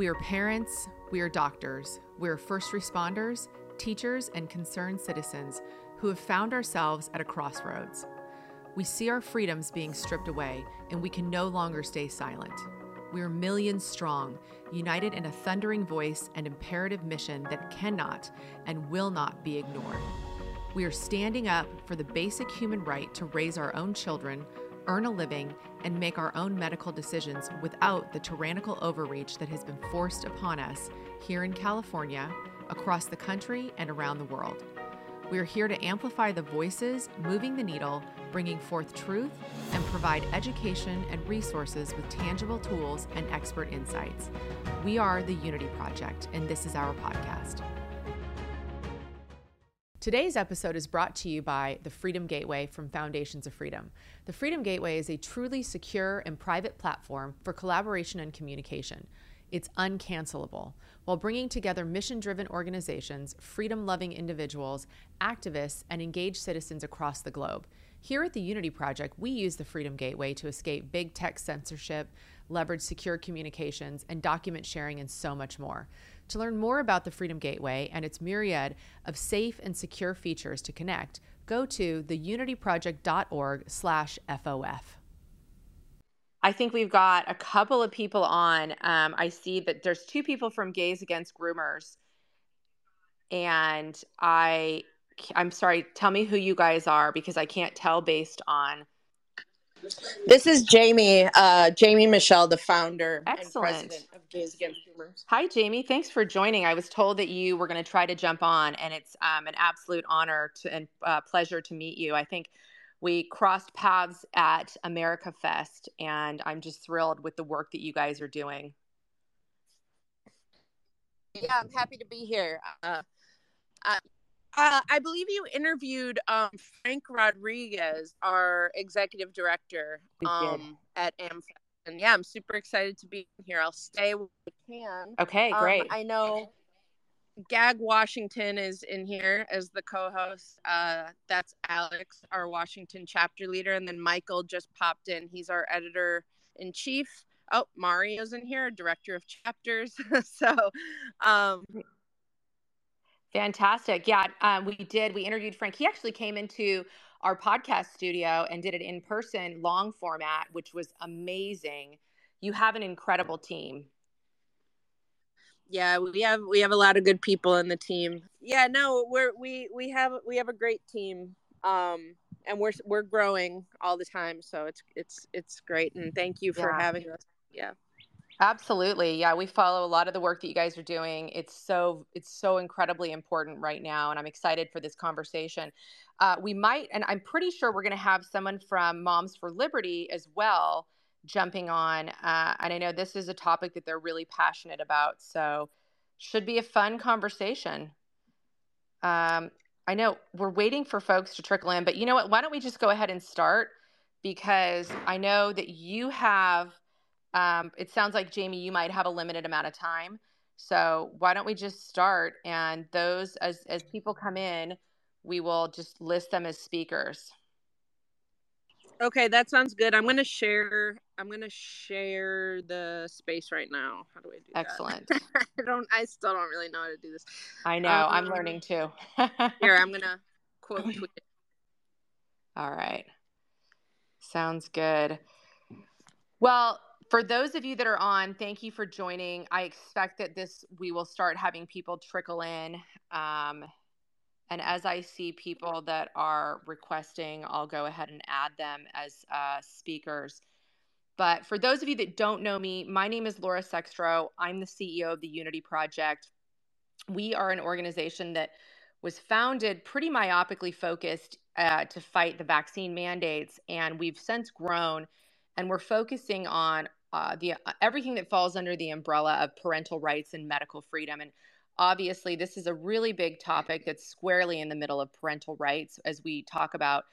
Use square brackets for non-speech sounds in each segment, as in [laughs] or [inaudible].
We are parents, we are doctors, we are first responders, teachers, and concerned citizens who have found ourselves at a crossroads. We see our freedoms being stripped away, and we can no longer stay silent. We are millions strong, united in a thundering voice and imperative mission that cannot and will not be ignored. We are standing up for the basic human right to raise our own children, earn a living, and make our own medical decisions without the tyrannical overreach that has been forced upon us here in California, across the country, and around the world. We are here to amplify the voices, moving the needle, bringing forth truth, and provide education and resources with tangible tools and expert insights. We are the Unity Project, and this is our podcast. Today's episode is brought to you by the Freedom Gateway from Foundations of Freedom. The Freedom Gateway is a truly secure and private platform for collaboration and communication. It's uncancelable while bringing together mission driven organizations, freedom loving individuals, activists, and engaged citizens across the globe. Here at the Unity Project, we use the Freedom Gateway to escape big tech censorship, leverage secure communications, and document sharing, and so much more. To learn more about the Freedom Gateway and its myriad of safe and secure features to connect, go to theunityproject.org/fof. I think we've got a couple of people on. Um, I see that there's two people from Gays Against Groomers, and I, I'm sorry. Tell me who you guys are because I can't tell based on. This is Jamie, uh, Jamie Michelle, the founder Excellent. and president of Gays Against Groomers. Hi, Jamie. Thanks for joining. I was told that you were going to try to jump on, and it's um, an absolute honor to, and uh, pleasure to meet you. I think we crossed paths at America Fest, and I'm just thrilled with the work that you guys are doing. Yeah, I'm happy to be here. Uh, uh, I believe you interviewed um, Frank Rodriguez, our executive director um, at AmFest. And yeah, I'm super excited to be here. I'll stay when I can. Okay, great. Um, I know Gag Washington is in here as the co-host. Uh, that's Alex, our Washington chapter leader, and then Michael just popped in. He's our editor in chief. Oh, Mario's in here, director of chapters. [laughs] so, um, fantastic. Yeah, um, we did. We interviewed Frank. He actually came into our podcast studio and did it in person, long format, which was amazing. You have an incredible team yeah we have we have a lot of good people in the team yeah no we're we we have we have a great team um and we're we're growing all the time so it's it's it's great and thank you for yeah. having us yeah absolutely yeah we follow a lot of the work that you guys are doing it's so it's so incredibly important right now and i'm excited for this conversation uh, we might and i'm pretty sure we're going to have someone from moms for liberty as well jumping on. Uh, and I know this is a topic that they're really passionate about. So, should be a fun conversation. Um, I know we're waiting for folks to trickle in, but you know what? Why don't we just go ahead and start? Because I know that you have, um, it sounds like, Jamie, you might have a limited amount of time. So, why don't we just start? And those, as, as people come in, we will just list them as speakers. Okay, that sounds good. I'm gonna share. I'm gonna share the space right now. How do I do Excellent. that? Excellent. [laughs] I don't. I still don't really know how to do this. I know. Um, I'm learning too. [laughs] here, I'm gonna quote tweet it. All right. Sounds good. Well, for those of you that are on, thank you for joining. I expect that this we will start having people trickle in. Um, and as I see people that are requesting, I'll go ahead and add them as uh, speakers. But for those of you that don't know me, my name is Laura Sextro. I'm the CEO of the Unity Project. We are an organization that was founded pretty myopically focused uh, to fight the vaccine mandates, and we've since grown, and we're focusing on uh, the uh, everything that falls under the umbrella of parental rights and medical freedom. And obviously this is a really big topic that's squarely in the middle of parental rights as we talk about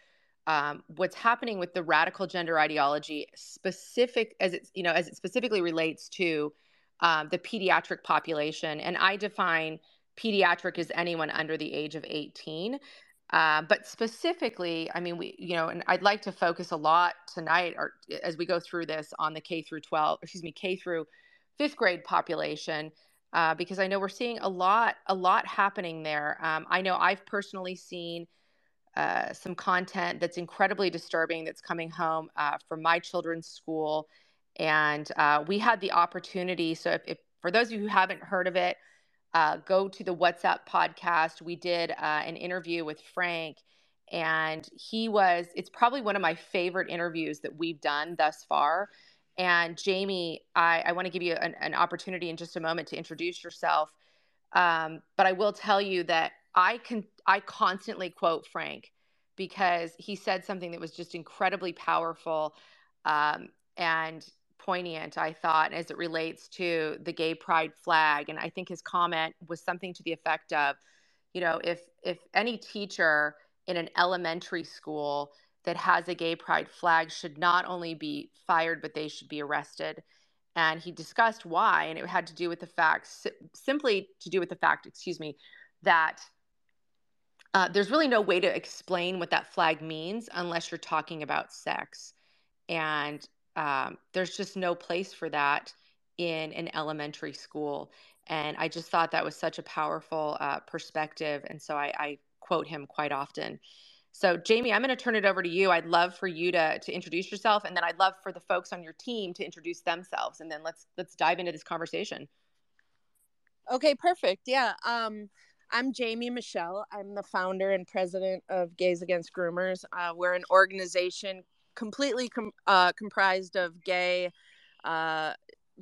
um, what's happening with the radical gender ideology specific as it's you know as it specifically relates to um, the pediatric population and i define pediatric as anyone under the age of 18 uh, but specifically i mean we you know and i'd like to focus a lot tonight or as we go through this on the k through 12 excuse me k through fifth grade population uh, because I know we're seeing a lot, a lot happening there. Um, I know I've personally seen uh, some content that's incredibly disturbing that's coming home uh, from my children's school, and uh, we had the opportunity. So, if, if, for those of you who haven't heard of it, uh, go to the What's Up podcast. We did uh, an interview with Frank, and he was. It's probably one of my favorite interviews that we've done thus far and Jamie, I, I want to give you an, an, opportunity in just a moment to introduce yourself. Um, but I will tell you that I can I constantly quote Frank because he said something that was just incredibly powerful um, and poignant. I thought as it relates to the gay pride flag, and I think his comment was something to the effect of, you know, if if any teacher in an elementary school that has a gay pride flag should not only be fired, but they should be arrested. And he discussed why, and it had to do with the fact, simply to do with the fact, excuse me, that uh, there's really no way to explain what that flag means unless you're talking about sex. And um, there's just no place for that in an elementary school. And I just thought that was such a powerful uh, perspective. And so I, I quote him quite often. So, Jamie, I'm going to turn it over to you. I'd love for you to to introduce yourself, and then I'd love for the folks on your team to introduce themselves, and then let's let's dive into this conversation. Okay, perfect. Yeah. Um, I'm Jamie Michelle. I'm the founder and president of Gays Against Groomers. Uh, we're an organization completely com- uh, comprised of gay, uh,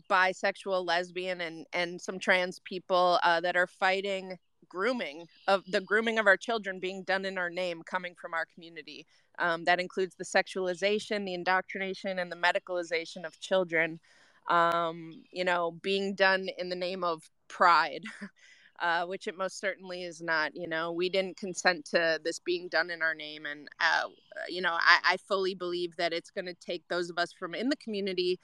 bisexual, lesbian, and and some trans people uh, that are fighting grooming of the grooming of our children being done in our name coming from our community. Um, that includes the sexualization, the indoctrination, and the medicalization of children. Um, you know, being done in the name of pride, [laughs] uh, which it most certainly is not. You know, we didn't consent to this being done in our name, and uh, you know, I, I fully believe that it's going to take those of us from in the community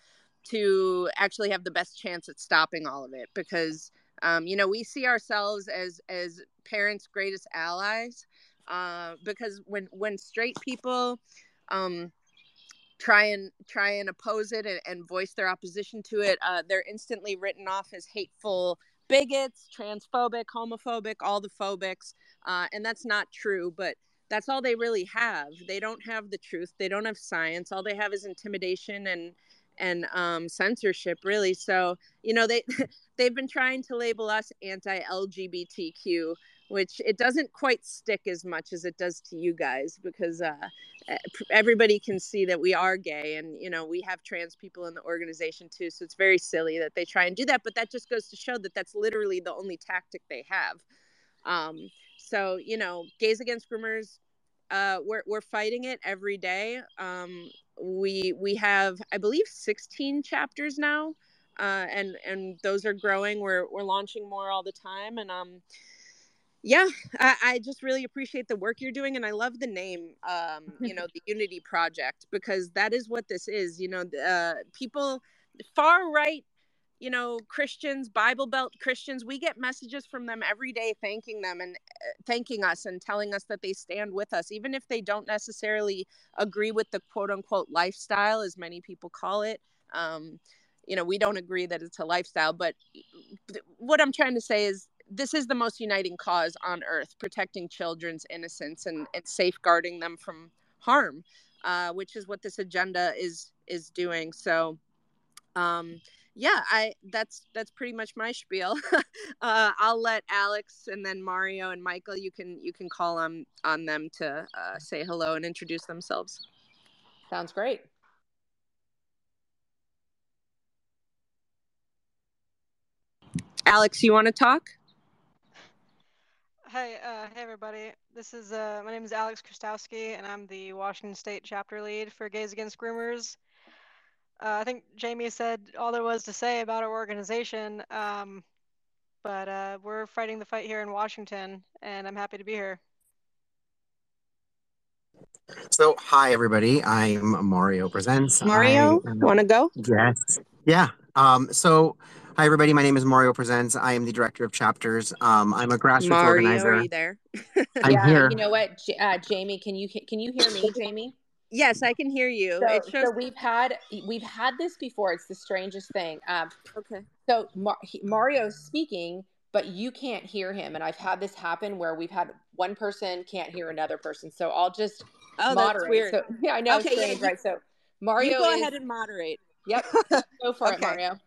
to actually have the best chance at stopping all of it because um, you know, we see ourselves as as parents' greatest allies uh, because when when straight people um, try and try and oppose it and, and voice their opposition to it, uh, they're instantly written off as hateful bigots, transphobic, homophobic, all the phobics, uh, and that's not true. But that's all they really have. They don't have the truth. They don't have science. All they have is intimidation and and um, censorship really so you know they [laughs] they've been trying to label us anti-lgbtq which it doesn't quite stick as much as it does to you guys because uh, everybody can see that we are gay and you know we have trans people in the organization too so it's very silly that they try and do that but that just goes to show that that's literally the only tactic they have um, so you know gays against groomers uh, we're, we're fighting it every day um, we we have I believe 16 chapters now, uh, and and those are growing. We're we're launching more all the time, and um, yeah, I, I just really appreciate the work you're doing, and I love the name, um, you know, [laughs] the Unity Project because that is what this is. You know, uh, people far right you know christians bible belt christians we get messages from them every day thanking them and uh, thanking us and telling us that they stand with us even if they don't necessarily agree with the quote unquote lifestyle as many people call it um, you know we don't agree that it's a lifestyle but what i'm trying to say is this is the most uniting cause on earth protecting children's innocence and, and safeguarding them from harm uh, which is what this agenda is is doing so um, yeah, I that's that's pretty much my spiel. [laughs] uh, I'll let Alex and then Mario and Michael. You can you can call on on them to uh, say hello and introduce themselves. Sounds great. Alex, you want to talk? Hi, uh, hey everybody. This is uh, my name is Alex Krastowski, and I'm the Washington State chapter lead for Gays Against Groomers. Uh, I think Jamie said all there was to say about our organization. Um, but uh, we're fighting the fight here in Washington, and I'm happy to be here. So, hi everybody. I'm Mario Presents. Mario, want to go? Yes. Yeah. Um, so, hi everybody. My name is Mario Presents. I am the director of chapters. Um, I'm a grassroots Mario, organizer. Are you there? I'm yeah, here. You know what, J- uh, Jamie? Can you can you hear me, Jamie? Yes, I can hear you. So, it shows. so we've had we've had this before. It's the strangest thing. Um, okay. so Mar- he, Mario's speaking, but you can't hear him, and I've had this happen where we've had one person can't hear another person. So I'll just Oh, moderate. that's weird. So [laughs] yeah, I know Okay, it's yeah, strange, you- right? So Mario you go is, ahead and moderate. Yep, [laughs] go for it, Okay. Mario.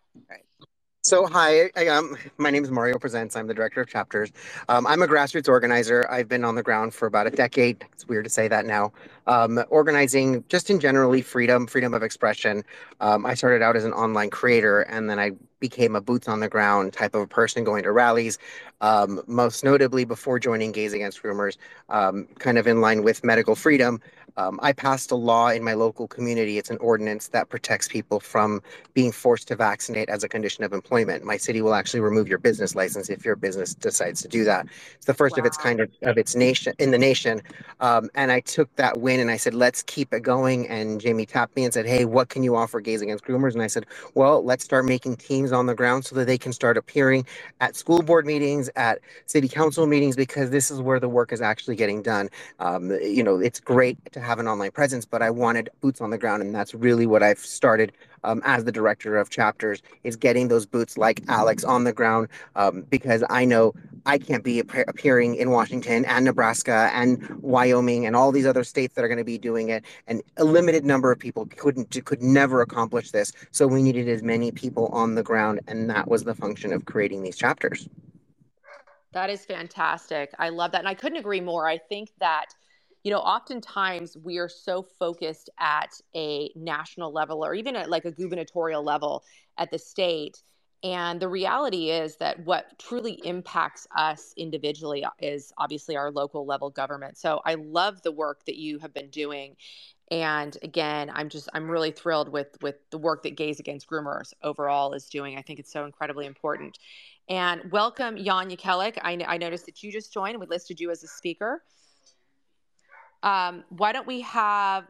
So hi, I, um, my name is Mario Presents. I'm the director of chapters. Um, I'm a grassroots organizer. I've been on the ground for about a decade. It's weird to say that now. Um, organizing just in generally freedom, freedom of expression. Um, I started out as an online creator, and then I became a boots on the ground type of a person going to rallies. Um, most notably, before joining Gays Against Groomers, um, kind of in line with medical freedom. Um, I passed a law in my local community. It's an ordinance that protects people from being forced to vaccinate as a condition of employment. My city will actually remove your business license if your business decides to do that. It's the first of its kind of, of its nation in the nation. Um, and I took that win and I said, let's keep it going. And Jamie tapped me and said, hey, what can you offer gays against groomers? And I said, well, let's start making teams on the ground so that they can start appearing at school board meetings, at city council meetings, because this is where the work is actually getting done. Um, you know, it's great to have an online presence, but I wanted boots on the ground, and that's really what I've started um, as the director of chapters is getting those boots like Alex on the ground um, because I know I can't be appear- appearing in Washington and Nebraska and Wyoming and all these other states that are going to be doing it, and a limited number of people couldn't could never accomplish this. So we needed as many people on the ground, and that was the function of creating these chapters. That is fantastic. I love that. And I couldn't agree more. I think that, you know, oftentimes we are so focused at a national level or even at like a gubernatorial level at the state. And the reality is that what truly impacts us individually uh, is obviously our local level government. So I love the work that you have been doing. And again, I'm just I'm really thrilled with with the work that Gays Against Groomers overall is doing. I think it's so incredibly important. And welcome, Jan Jekielek. I, I noticed that you just joined. We listed you as a speaker. Um, why don't we have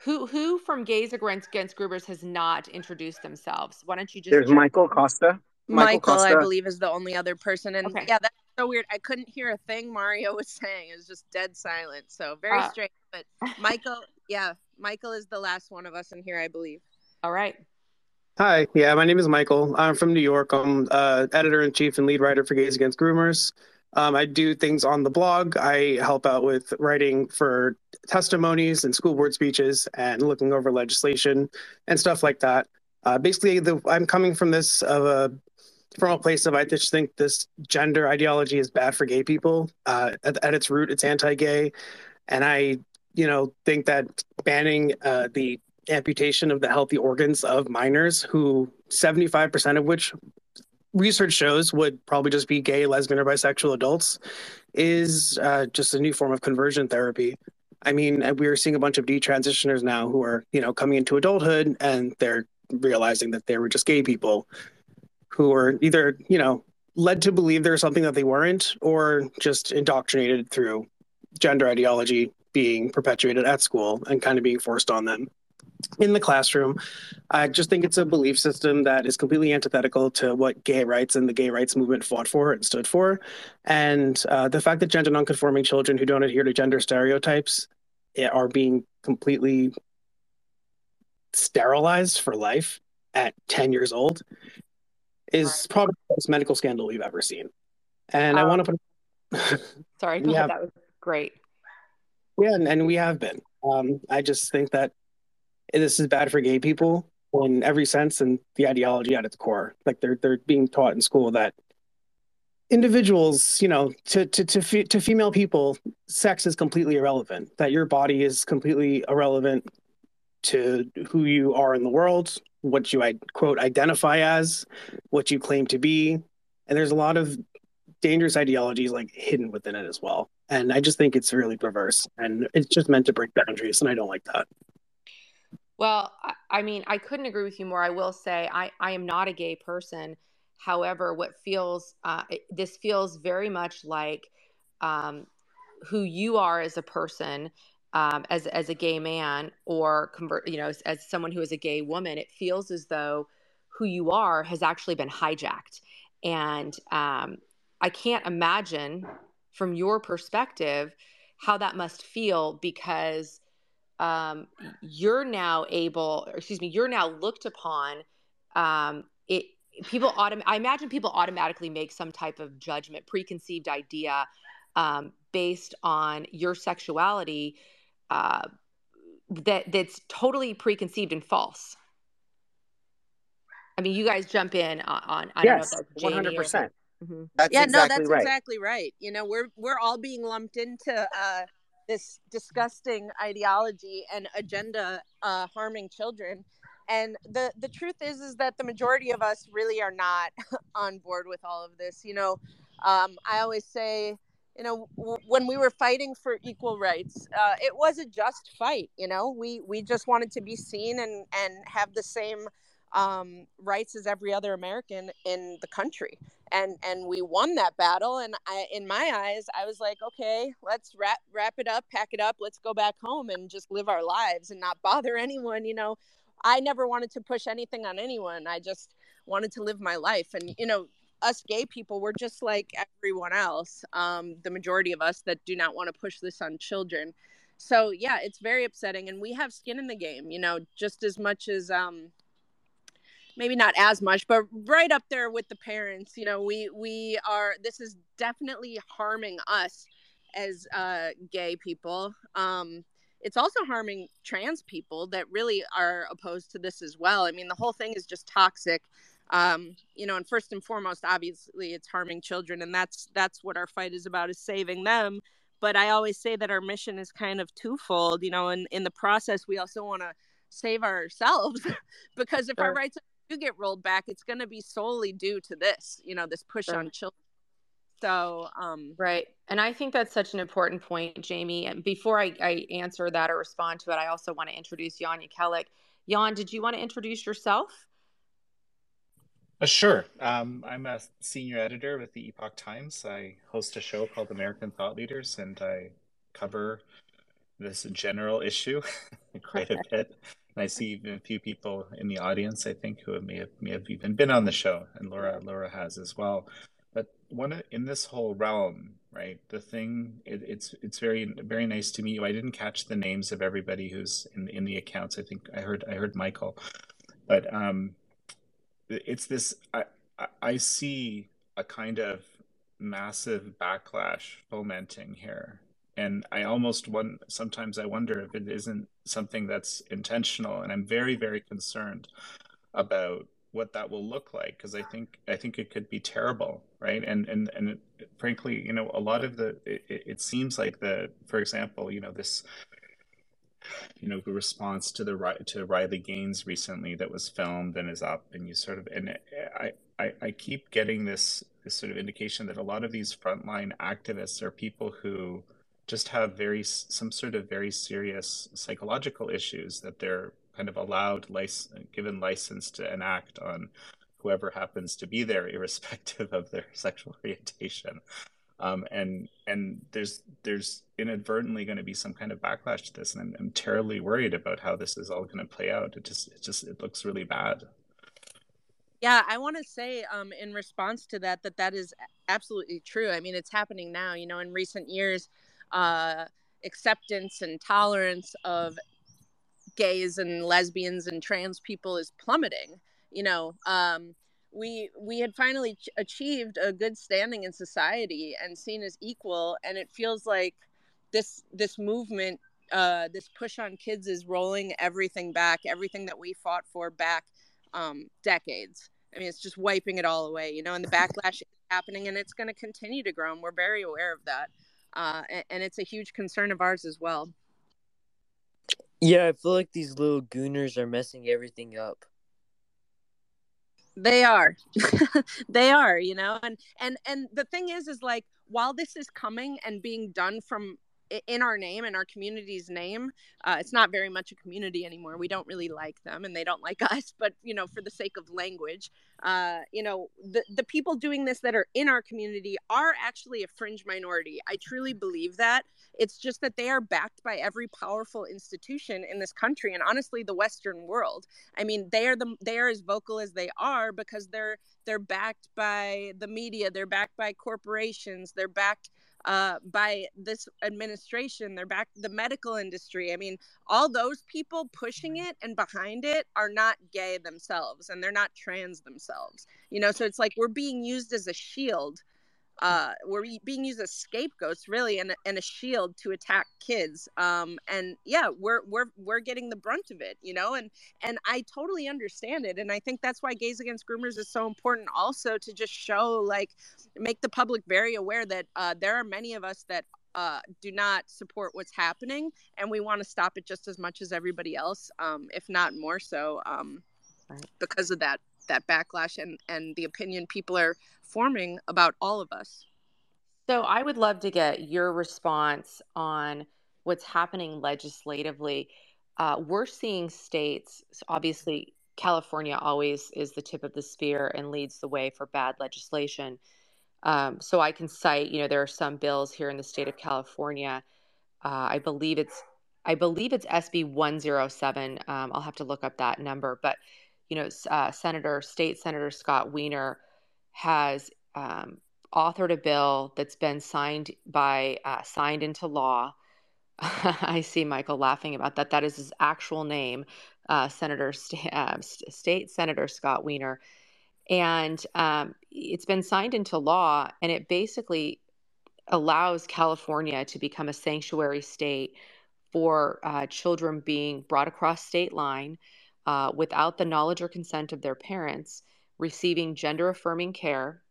who who from Gays Against, Against Groomers has not introduced themselves? Why don't you just There's Michael Costa. Michael, I Costa. believe, is the only other person. And Okay. yeah, that's so weird. I couldn't hear a thing Mario was saying. It was just dead silent. So very Uh, strange. But [laughs] Michael, yeah, Michael is the last one of us in here, I believe. All right. Hi, yeah, my name is Michael. I'm from New York. I'm uh, editor in chief and lead writer for Gays Against Groomers. Um, I do things on the blog. I help out with writing for testimonies and school board speeches and looking over legislation and stuff like that. Uh, basically, the, I'm coming from this of a from a place of I just think this gender ideology is bad for gay people. Uh, at, at its root, it's anti-gay, and I, you know, think that banning uh, the amputation of the healthy organs of minors who 75% of which research shows would probably just be gay, lesbian, or bisexual adults is uh, just a new form of conversion therapy. I mean, uh, we're seeing a bunch of detransitioners now who are, you know, coming into adulthood and they're realizing that they were just gay people who were either, you know, led to believe there's something that they weren't or just indoctrinated through gender ideology being perpetuated at school and kind of being forced on them in the classroom. I just think it's a belief system that is completely antithetical to what gay rights and the gay rights movement fought for and stood for. And uh, the fact that gender nonconforming children who don't adhere to gender stereotypes eh, are being completely sterilized for life at 10 years old is probably the most medical scandal we've ever seen. And I Um, want to put Sorry, [laughs] go We ahead. have- That was great. Yeah, and, and we have been. Um, I just think that this is bad for gay people in every sense, and the ideology at its core. Like they're they're being taught in school that individuals, you know, to to to fe- to female people, sex is completely irrelevant. That your body is completely irrelevant to who you are in the world, what you I quote identify as, what you claim to be, and there's a lot of dangerous ideologies like hidden within it as well. And I just think it's really perverse and it's just meant to break boundaries. And I don't like that. Well, I, mean, I couldn't agree with you more. I will say I, I am not a gay person. However, what feels uh, it- this feels very much like um, who you are as a person, um, as as a gay man, or convert, you know, as, as someone who is a gay woman. It feels as though who you are has actually been hijacked, and um, I can't imagine from your perspective how that must feel because um, you're now able, excuse me, you're now looked upon. Um, it people autom- I imagine people automatically make some type of judgment, preconceived idea um, based on your sexuality uh, that that's totally preconceived and false. I mean, you guys jump in on. on I yes, don't know one hundred percent. Mm-hmm. Yeah, exactly no, that's right. exactly right. You know, we're we're all being lumped into uh, this disgusting ideology and agenda uh, harming children. And the the truth is, is that the majority of us really are not [laughs] on board with all of this. You know, um, I always say, you know, w- when we were fighting for equal rights, uh, it was a just fight. You know, we we just wanted to be seen and and have the same um, rights as every other American in the country. And and we won that battle. And I, in my eyes, I was like, okay, let's wrap wrap it up, pack it up, let's go back home and just live our lives and not bother [laughs] anyone. You know, I never wanted to push anything on anyone. I just wanted to live my life. And you know, us gay people, we're just like everyone else. Um, the majority of us that do not want to push this on children. So yeah, it's very upsetting, and we have skin in the game. You know, just as much as um, maybe not as much but right up there with the parents you know we we are this is definitely harming us as uh gay people. Um it's also harming trans people that really are opposed to this as well. I mean the whole thing is just toxic. Um you know and first and foremost obviously it's harming children and that's that's what our fight is about is saving them. But i always say that our mission is kind of twofold you know and in the process we also want to save ourselves [laughs] because if sure. our rights do get rolled back, it's going to be solely due to this, you know, this push on children. So, um, right. And I think that's such an important point, Jamie. And before I, I answer that or respond to it, I also want to introduce Jan Jekielek. Jan, did you want to introduce yourself? Uh, sure. Um, I'm a senior editor with the Epoch Times. I host a show called American Thought Leaders, and I cover this general issue [laughs] quite a [laughs] bit. And I see even a few people in the audience, I think, who may have may have even been on the show, and Laura Laura has as well. But one in this whole realm, right? The thing it, it's it's very very nice to meet you. I didn't catch the names of everybody who's in in the accounts. I think I heard I heard Michael, but um, it's this. I I see a kind of massive backlash fomenting here and i almost one sometimes i wonder if it isn't something that's intentional and i'm very very concerned about what that will look like because i think i think it could be terrible right? And and and it, frankly you know a lot of the it, it seems like the for example you know this you know the response to the to Riley Gaines recently that was filmed and is up and you sort of and I I, I keep getting this this sort of indication that a lot of these frontline activists are people who just have very some sort of very serious psychological issues that they're kind of allowed license given license to enact on whoever happens to be there [laughs] irrespective of their sexual orientation. Um, and and there's there's inadvertently going to be some kind of backlash to this and I'm, I'm terribly worried about how this is all going to play out. It just it just it looks really bad. Yeah i want to say um, in response to that that that is absolutely true. I mean it's happening now you know in recent years uh, acceptance and tolerance of gays and lesbians and trans people is plummeting. You know, um, we we had finally ch- achieved a good standing in society and seen as equal, and it feels like this this movement, uh, this push on kids, is rolling everything back, everything that we fought for back um, decades. I mean, it's just wiping it all away, you know, and the backlash is happening and it's going to continue to grow. And we're very aware of that uh, and, and it's a huge concern of ours as well. Yeah, I feel like these little gooners are messing everything up. They are. [laughs] they are, you know. And and and the thing is is like while this is coming and being done from in our name in our community's name uh, it's not very much a community anymore. We don't really like them and they don't like [laughs] us but you know for the sake of language uh, you know the, the people doing this that are in our community are actually a fringe minority. I truly believe that. It's just that they are backed by every powerful institution in this country and honestly the western world. I mean they are the they are as vocal as they are because they're they're backed by the media they're backed by corporations they're backed uh, by this administration. They're back the medical industry. I mean, all those people pushing it and behind it are not gay themselves, and they're not trans themselves. You know, so it's like we're being used as a shield uh, we're being used as scapegoats really and, and a shield to attack kids um, and yeah we're we're we're getting the brunt of it you know and and i totally understand it and i think that's why gays against groomers is so important also to just show like make the public very aware that uh, there are many of us that uh, do not support what's happening and we want to stop it just as much as everybody else um, if not more so um, right. because of that that backlash and and the opinion people are forming about all of us. So I would love to get your response on what's happening legislatively. Uh, we're seeing states, obviously, California always is the tip of the spear and leads the way for bad legislation. Um, so I can cite, you know, there are some bills here in the state of California. Uh, I believe it's, I believe it's SB 107. Um, I'll have to look up that number, but you know, uh, Senator, State Senator Scott Wiener has um, authored a bill that's been signed by uh, signed into law. [laughs] I see Michael laughing about that. That is his actual name, uh, Senator St- uh, State Senator Scott Wiener, and um, it's been signed into law, and it basically allows California to become a sanctuary state for uh, children being brought across state line uh, without the knowledge or consent of their parents receiving gender affirming care.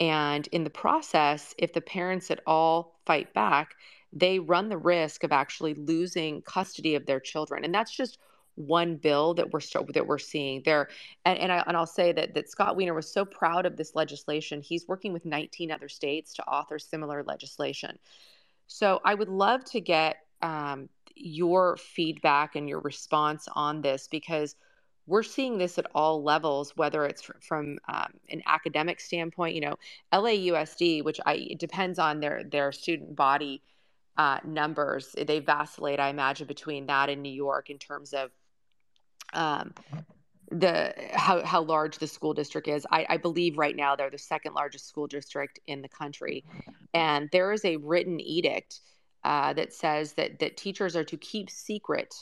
And in the process, if the parents at all fight back, they run the risk of actually losing custody of their children. And that's just one bill that we're that we're seeing there. And and, I, and I'll say that that Scott Wiener was so proud of this legislation. He's working with 19 other states to author similar legislation. So I would love to get um, your feedback and your response on this because we're seeing this at all levels, whether it's from um, an academic standpoint. You know, LAUSD, which I depends on their their student body uh, numbers, they vacillate. I imagine between that and New York in terms of um, the how how large the school district is. I, I believe right now they're the second largest school district in the country, and there is a written edict uh, that says that that teachers are to keep secret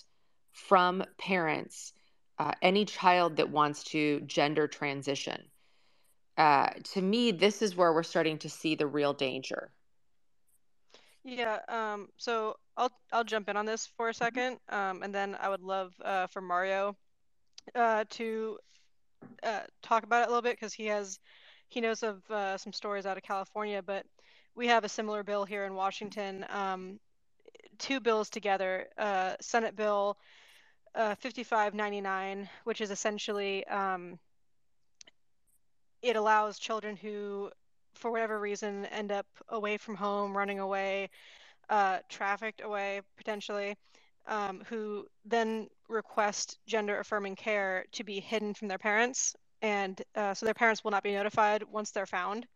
from parents uh, any child that wants to gender transition. Uh, to me, this is where we're starting to see the real danger. Yeah. Um, so I'll I'll jump in on this for a mm-hmm. second, um, and then I would love uh, for Mario uh, to uh, talk about it a little bit because he has he knows of uh, some stories out of California, but we have a similar bill here in Washington. Um, two bills together, uh, Senate Bill uh, 5599, which is essentially um, it allows children who, for whatever reason, end up away from home, running away, uh, trafficked away potentially, um, who then request gender affirming care to be hidden from their parents. And uh, so their parents will not be notified once they're found.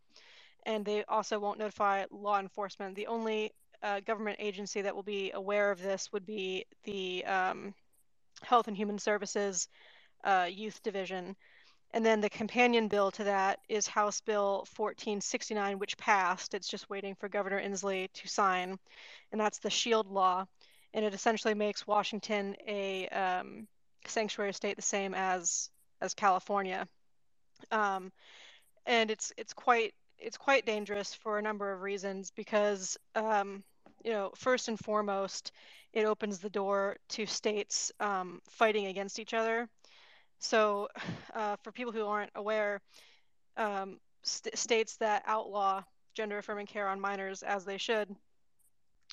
And they also won't notify law enforcement. The only uh, government agency that will be aware of this would be the um, Health and Human Services uh, Youth Division. And then the companion bill to that is House Bill 1469, which passed. It's just waiting for Governor Inslee to sign. And that's the SHIELD law. And it essentially makes Washington a um, sanctuary state the same as as California. Um, and it's it's quite it's quite dangerous for a number of reasons because um, you know first and foremost it opens the door to states um, fighting against each other. So, [sighs] uh, for people who aren't aware, um, st- states that outlaw gender affirming care on minors as they should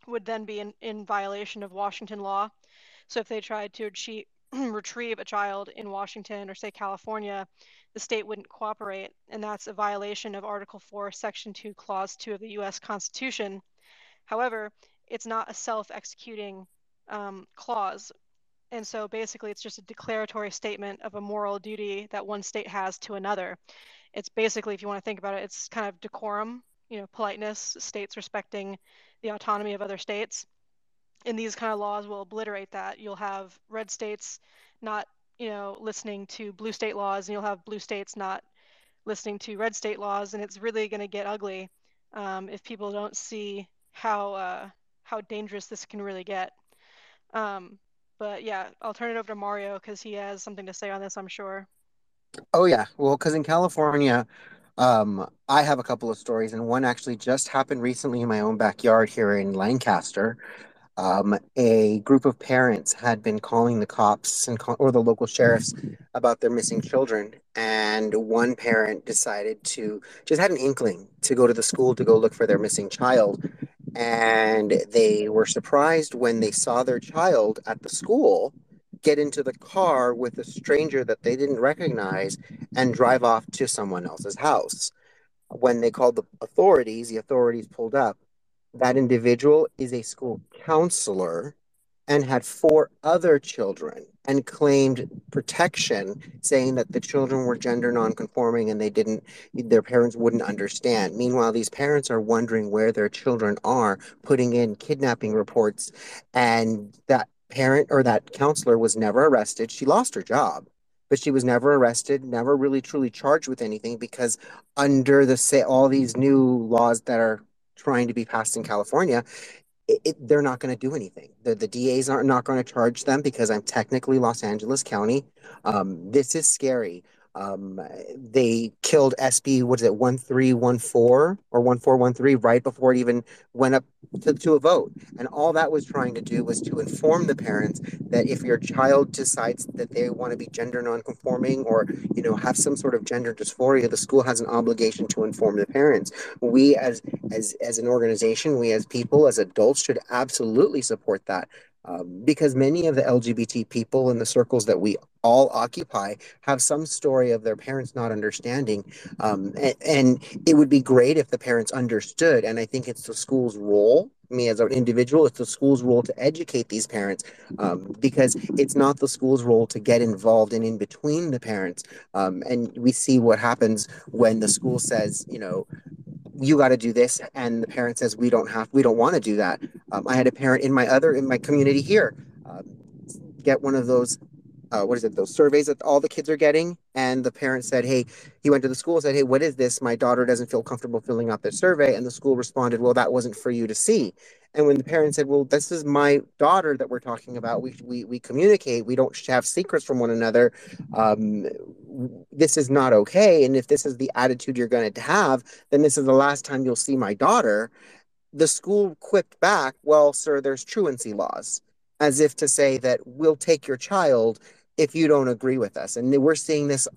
would then be in, in violation of Washington law. So, if they tried to achieve, [clears throat] retrieve a child in Washington or, say, California, the state wouldn't cooperate. And that's a violation of Article 4, Section 2, Clause 2 of the US Constitution. However, it's not a self-executing um, clause. And so basically, it's just a declaratory statement of a moral duty that one state has to another. It's basically, if you want to think about it, it's kind of decorum, you know, politeness, states respecting the autonomy of other states. And these kind of laws will obliterate that. You'll have red states not, you know, listening to blue state laws, and you'll have blue states not listening to red state laws, and it's really going to get ugly um, if people don't see how uh, how dangerous this can really get. Um, but yeah, I'll turn it over to Mario because he has something to say on this, I'm sure. Oh yeah, well, because in California, um, I have a couple of stories, and one actually just happened recently in my own backyard here in Lancaster. Um, a group of parents had been calling the cops and or the local sheriffs about their missing children, and one parent decided to just had an inkling to go to the school to go look for their missing child, and they were surprised when they saw their child at the school get into the car with a stranger that they didn't recognize and drive off to someone else's house. When they called the authorities, the authorities pulled up. That individual is a school counselor and had four other children and claimed protection, saying that the children were gender nonconforming and they didn't, their parents wouldn't understand. Meanwhile, these parents are wondering where their children are, putting in kidnapping reports, and that parent or that counselor was never arrested. She lost her job, but she was never arrested, never really truly charged with anything because under the say all these new laws that are trying to be passed in California, it, it, they're not going to do anything. The, the DAs are not going to charge them because I'm technically Los Angeles County. Um, this is scary. Um, they killed SB, what is it, 1314 or 1413 right before it even went up to, to a vote. And all that was trying to do was to inform the parents that if your child decides that they want to be gender nonconforming or, you know, have some sort of gender dysphoria, the school has an obligation to inform the parents. We as as as an organization, we as people, as adults should absolutely support that. Um, because many of the LGBT people in the circles that we all occupy have some story of their parents not understanding. Um, and, and, it would be great if the parents understood. And I think it's the school's role, me as an individual, it's the school's role to educate these parents um, because it's not the school's role to get involved and in between the parents. Um, and we see what happens when the school says, you know, you got to do this. And the parent says we don't have we don't want to do that. Um, i had a parent in my other in my community here um, get one of those uh, what is it those surveys that all the kids are getting and the parent said hey he went to the school and said hey what is this? My daughter doesn't feel comfortable filling out this survey and the school responded well that wasn't for you to see. And when the parent said well this is my daughter that we're talking about we we, we communicate we don't have secrets from one another um, this is not okay and if this is the attitude you're going to have then this is the last time you'll see my daughter the school quipped back well sir there's truancy laws as if to say that we'll take your child if you don't agree with us and we're seeing this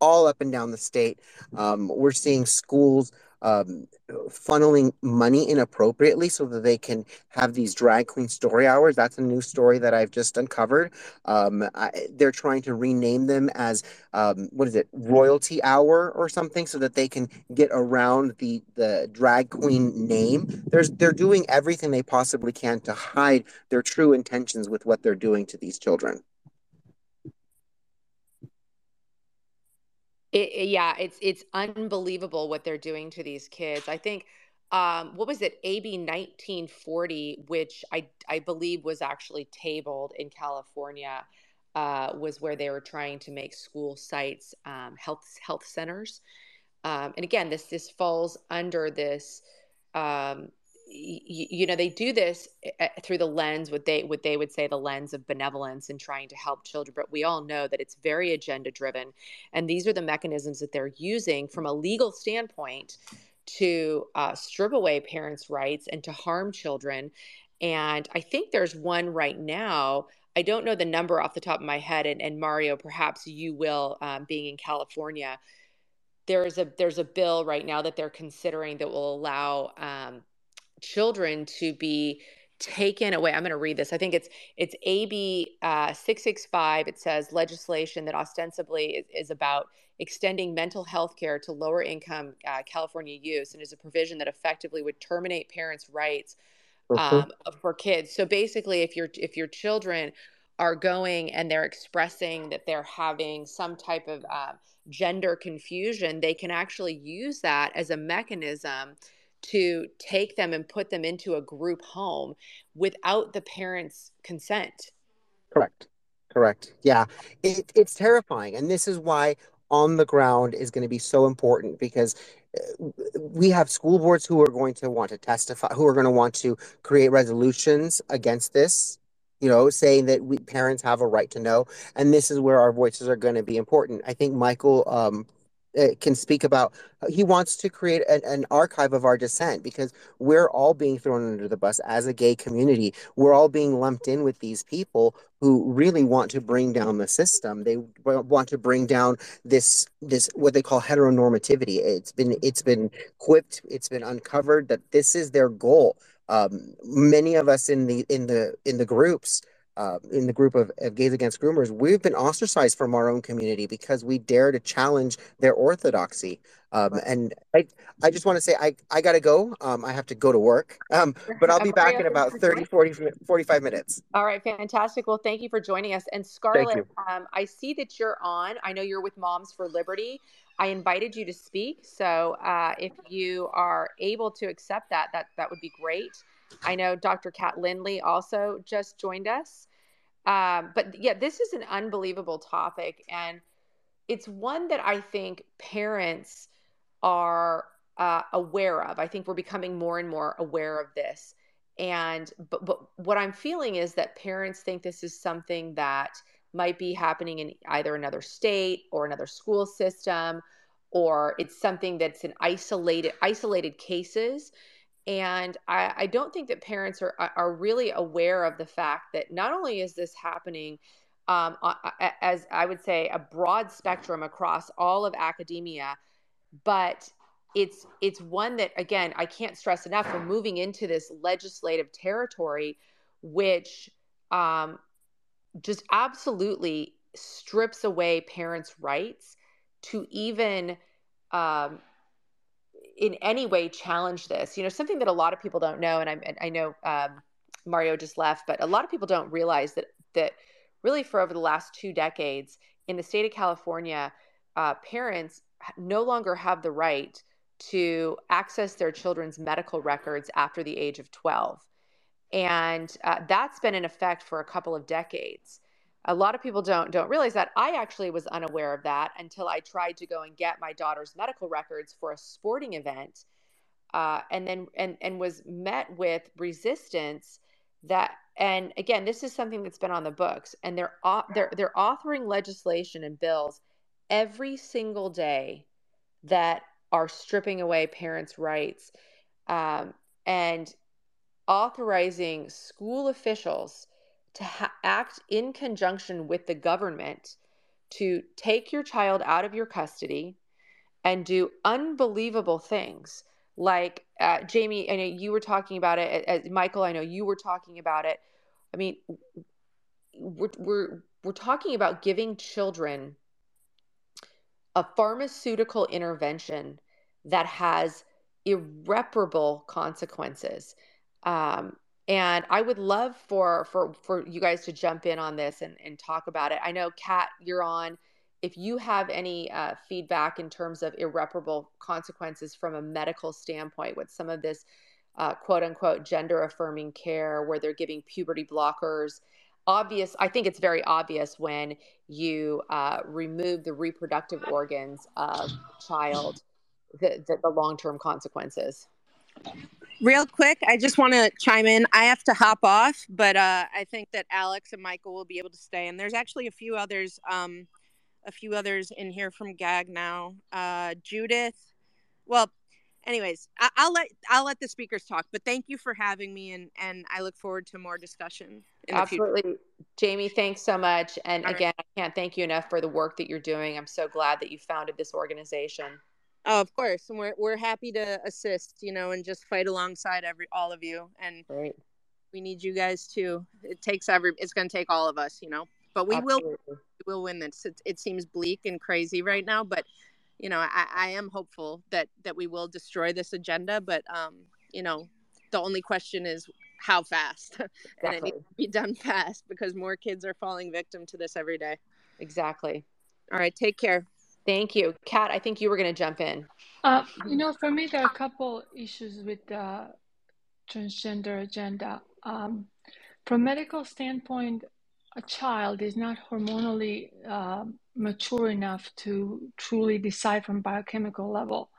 all up and down the state um, we're seeing schools um, funneling money inappropriately so that they can have these drag queen story hours. That's a new story that I've just uncovered. Um, I, they're trying to rename them as um, what is it, royalty hour or something, so that they can get around the the drag queen name. There's they're doing everything they possibly can to hide their true intentions with what they're doing to these children. It, it, yeah, it's it's unbelievable what they're doing to these kids. I think um, what was it, AB 1940, which I I believe was actually tabled in California, uh, was where they were trying to make school sites um, health health centers. Um, and again, this this falls under this um, you know they do this eh, eh, through the lens what they what they would say the lens of benevolence and trying to help children but we all know that it's very agenda driven and these are the mechanisms that they're using from a legal standpoint to uh, strip away parents rights and to harm children and i think there's one right now i don't know the number off the top of my head and, and mario perhaps you will um, being in california there's a there's a bill right now that they're considering that will allow um, children to be taken away. I'm going to read this. I think it's it's AB uh, 665. It says legislation that ostensibly is, is, about extending mental health care to lower income uh, California youth and is a provision that effectively would terminate parents' rights mm-hmm. um, for kids. So basically, if your if your children are going and they're expressing that they're having some type of uh, gender confusion, they can actually use that as a mechanism to take them and put them into a group home without the parents' consent. Correct. Correct. Yeah. It, it's terrifying. And this is why on the ground is going to be so important because we have school boards who are going to want to testify, who are going to want to create resolutions against this you know, saying that we parents have a right to know, and this is where our voices are going to be important. I think Michael um, can speak about he wants to create an, an, archive of our dissent because we're all being thrown under the bus as a gay community. We're all being lumped in with these people who really want to bring down the system. They want to bring down this this what they call heteronormativity. It's been it's been quipped, it's been uncovered that this is their goal um, many of us in the in the in the groups uh, in the group of, of gays against groomers we've been ostracized from our own community because we dare to challenge their orthodoxy. Um, and I, I just want to say I, I gotta go. Um, I have to go to work. Um, but I'll [laughs] be back in about 30 40 45 minutes. All right fantastic. Well thank you for joining us. And Scarlett um, I see that you're on. I know you're with Moms for Liberty. I invited you to speak. So uh, if you are able to accept that, that that would be great. I know Dr. Kat Lindley also just joined us. Um, but yeah, this is an unbelievable topic, and it's one that I think parents are uh, aware of. I think we're becoming more and more aware of this. And but, but what I'm feeling is that parents think this is something that might be happening in either another state or another school system or it's something that's in isolated isolated cases and I, I don't think that parents are are really aware of the fact that not only is this happening um, as I would say a broad spectrum across all of academia, but it's it's one that again I can't stress enough. We're moving into this legislative territory, which um, just absolutely strips away parents' rights to even um, in any way challenge this. You know, something that a lot of people don't know, and I, I know um, Mario just left, but a lot of people don't realize that that really for over the last two decades in the state of California, uh, parents no longer have the right to access their children's medical records after the age of 12. And uh, that's been in effect for a couple of decades a lot of people don't don't realize that. I actually was unaware of that until i tried to go and get my daughter's medical records for a sporting event uh, and then and and was met with resistance that and again this is something that's been on the books and they're they're they're authoring legislation and bills every single day that are stripping away parents rights um, and authorizing school officials to ha- act in conjunction with the government to take your child out of your custody and do unbelievable things. Like uh, jamie i know you were talking about it as michael i know you were talking about it. I mean we're, we're we're talking about giving children a pharmaceutical intervention that has irreparable consequences. Um, and I would love for for for you guys to jump in on this and, and talk about it. I know Kat, you're on. If you have any uh, feedback in terms of irreparable consequences from a medical standpoint with some of this uh, quote unquote gender affirming care where they're giving puberty blockers, obvious. I think it's very obvious when you uh, remove the reproductive organs of child, the, the, the long term consequences. Real quick, I just want to chime in. I have to hop off, but uh, I think that Alex and Michael will be able to stay. And there's actually a few others, um, a few others in here from Gag now. Uh, Judith. Well, anyways, I- will let I'll let the speakers talk. But thank you for having me, and and I look forward to more discussion. Absolutely, Jamie. Thanks so much. And All again, right. I can't thank you enough for the work that you're doing. I'm so glad that you founded this organization. Oh, of course, and we're we're happy to assist, you know, and just fight alongside every all of you. And right. we need you guys too. It takes every. It's going to take all of us, you know. But we Absolutely. will we will win this. It, it, seems bleak and crazy right now, but you know, I, I am hopeful that that we will destroy this agenda. But um, you know, the only question is how fast, [laughs] and it needs to be done fast because more kids are falling victim to this every day. Exactly. All right. Take care. Thank you. Kat, I think you were going to jump in. Uh, you know, for me, there are a couple issues with the transgender agenda. Um, from a medical standpoint, a child is not hormonally uh, mature enough to truly decide from biochemical level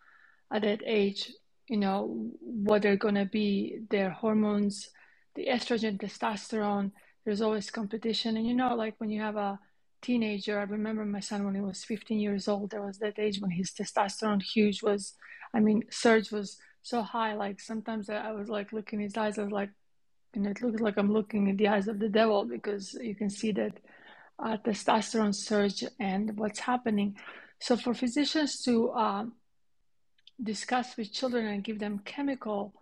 at that age, you know, what they're going to be, their hormones, the estrogen, testosterone. There's always competition. And, you know, like when you have a teenager, I remember my son when he was 15 years old, there was that age when his testosterone huge was, I mean, surge was so high. Like sometimes I was like looking in his eyes, I was like, and it looks like I'm looking in the eyes of the devil because you can see that uh, testosterone surge and what's happening. So for physicians to uh, discuss with children and give them chemical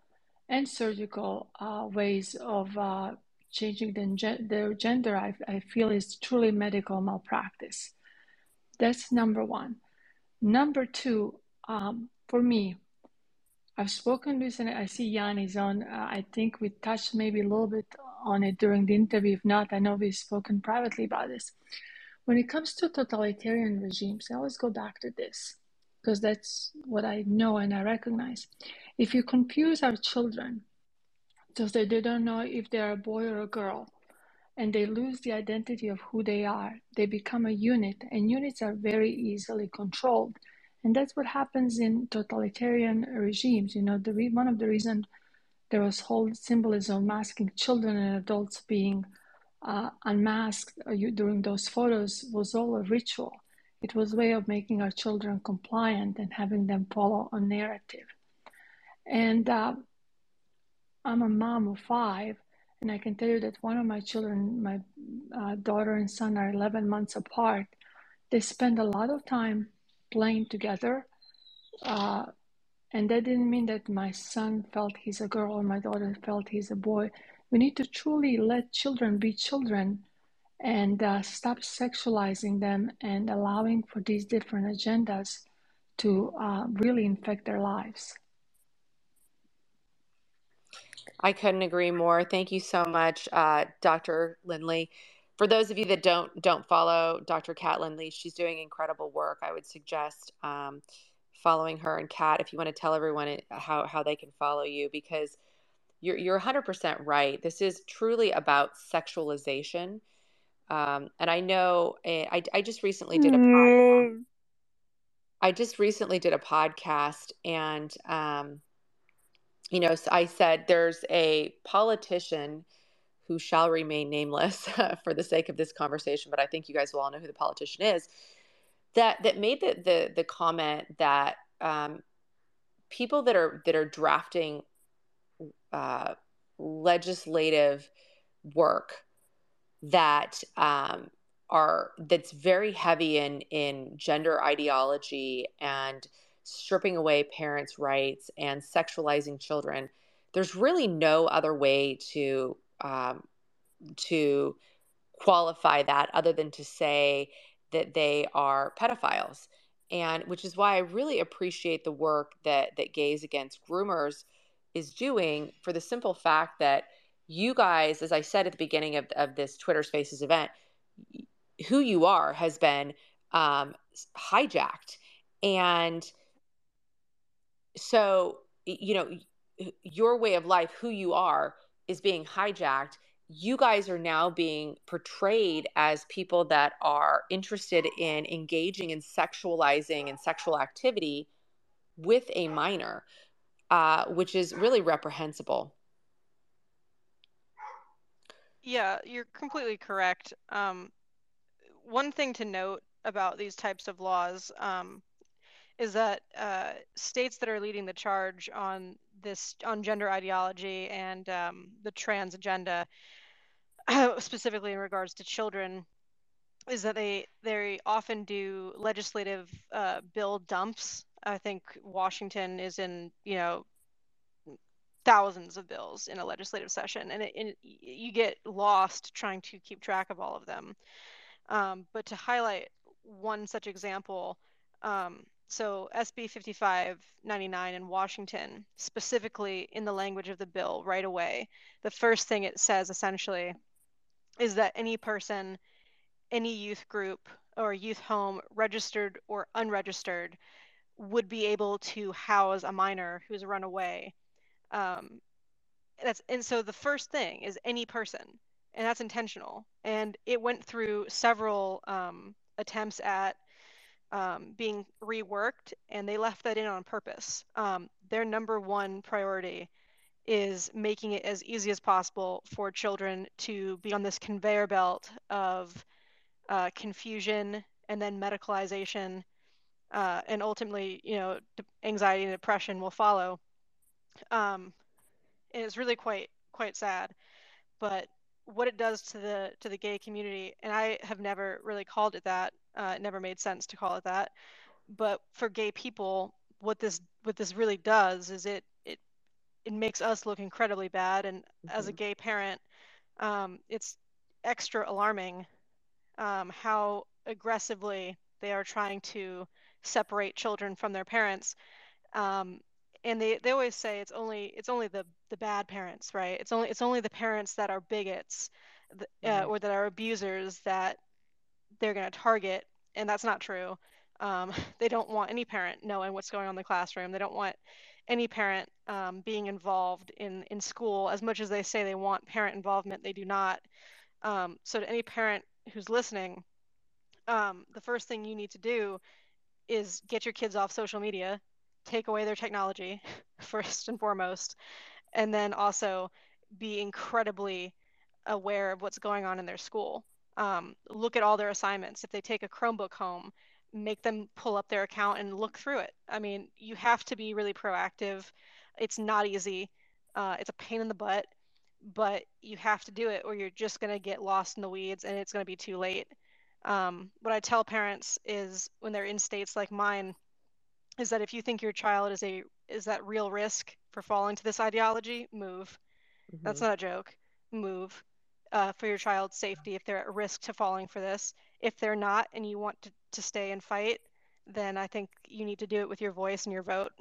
and surgical uh, ways of uh, changing the, their gender, I, I feel is truly medical malpractice. That's number one. Number two, um, for me, I've spoken recently. I see Yanni's on. Uh, I think we touched maybe a little bit on it during the interview. If not, I know we've spoken privately about this. When it comes to totalitarian regimes, I always go back to this because that's what I know and I recognize. If you confuse our children so they don't know if they're a boy or a girl, and they lose the identity of who they are, they become a unit, and units are very easily controlled. And that's what happens in totalitarian regimes. You know, the re- one of the reasons there was whole symbolism masking children and adults being uh, unmasked uh, during those photos was all a ritual. It was a way of making our children compliant and having them follow a narrative. And uh, I'm a mom of five, and I can tell you that one of my children, my uh, daughter and son, are 11 months apart. They spend a lot of time playing together. Uh, and that didn't mean that my son felt he's a girl or my daughter felt he's a boy. We need to truly let children be children and uh, stop sexualizing them and allowing for these different agendas to uh, really infect their lives. I couldn't agree more. Thank you so much, uh, Dr. Lindley. For those of you that don't don't follow Dr. Kat Lindley, she's doing incredible work. I would suggest um, following her and Kat if you want to tell everyone how how they can follow you because you're you're 100% right. This is truly about sexualization. Um, and I know eh, I, I just recently did a podcast. I just recently did a podcast and um, you know, I said there's a politician who shall remain nameless [laughs] for the sake of this conversation, but I think you guys will all know who the politician is. That that made the the, the comment that um, people that are that are drafting uh, legislative work that um, are that's very heavy in in gender ideology and stripping away parents' rights and sexualizing children, there's really no other way to um, to qualify that other than to say that they are pedophiles. And which is why I really appreciate the work that that Gays Against Groomers is doing for the simple fact that you guys, as I said at the beginning of, of this Twitter Spaces event, who you are has been um, hijacked, and so you know your way of life who you are is being hijacked. You guys are now being portrayed as people that are interested in engaging in sexualizing and sexual activity with a minor uh, which is really reprehensible. Yeah you're completely correct. Um, one thing to note about these types of laws um, is that uh, states that are leading the charge on this on gender ideology and um, the trans agenda, [clears throat] specifically in regards to children, is that they they often do legislative uh, bill dumps. I think Washington is in you know thousands of bills in a legislative session, and, it, and you get lost trying to keep track of all of them. Um, but to highlight one such example, um, so SB 5599 in Washington, specifically in the language of the bill right away, the first thing it says essentially is that any person, any youth group or youth home, registered or unregistered, would be able to house a minor who's run away. Um, that's and so the first thing is any person, and that's intentional. And it went through several um, attempts at um, being reworked, and they left that in on purpose. Um, their number one priority is making it as easy as possible for children to be on this conveyor belt of uh, confusion and then medicalization, uh, and ultimately, you know, anxiety and depression will follow. Um, and it's really quite quite sad, but what it does to the to the gay community, and I have never really called it that. Uh, it never made sense to call it that, but for gay people, what this what this really does is it it it makes us look incredibly bad, and mm-hmm. as a mm-hmm. gay parent, um, it's extra alarming um, how aggressively they are trying to separate children from their parents. Um, and they, they always say it's only it's only the, the bad parents, right? It's only it's only the parents that are bigots uh, mm-hmm. or that are abusers that they're going to target, and that's not true. Um, [laughs] they don't want any parent knowing what's going on in the classroom. They don't want any parent um, being involved in in school as much as they say they want parent involvement. They do not. Um, so to any parent who's listening, um, the first thing you need to do is get your kids off social media, take away their technology [laughs] first and foremost, and then also be incredibly aware of what's going on in their school. Um, look at all their assignments. If they take a Chromebook home, make them pull up their account and look through it. I mean, you have to be really proactive. It's not easy. Uh, it's a pain in the butt but you have to do it or you're just going to get lost in the weeds and it's going to be too late. Um, what I tell parents is when they're in states like mine, is that if you think your child is a is that real risk for falling to this ideology, move. Mm-hmm. That's not a joke. Move uh, for your child's safety if they're at risk to falling for this. If they're not and you want to, to stay and fight, then I think you need to do it with your voice and your vote.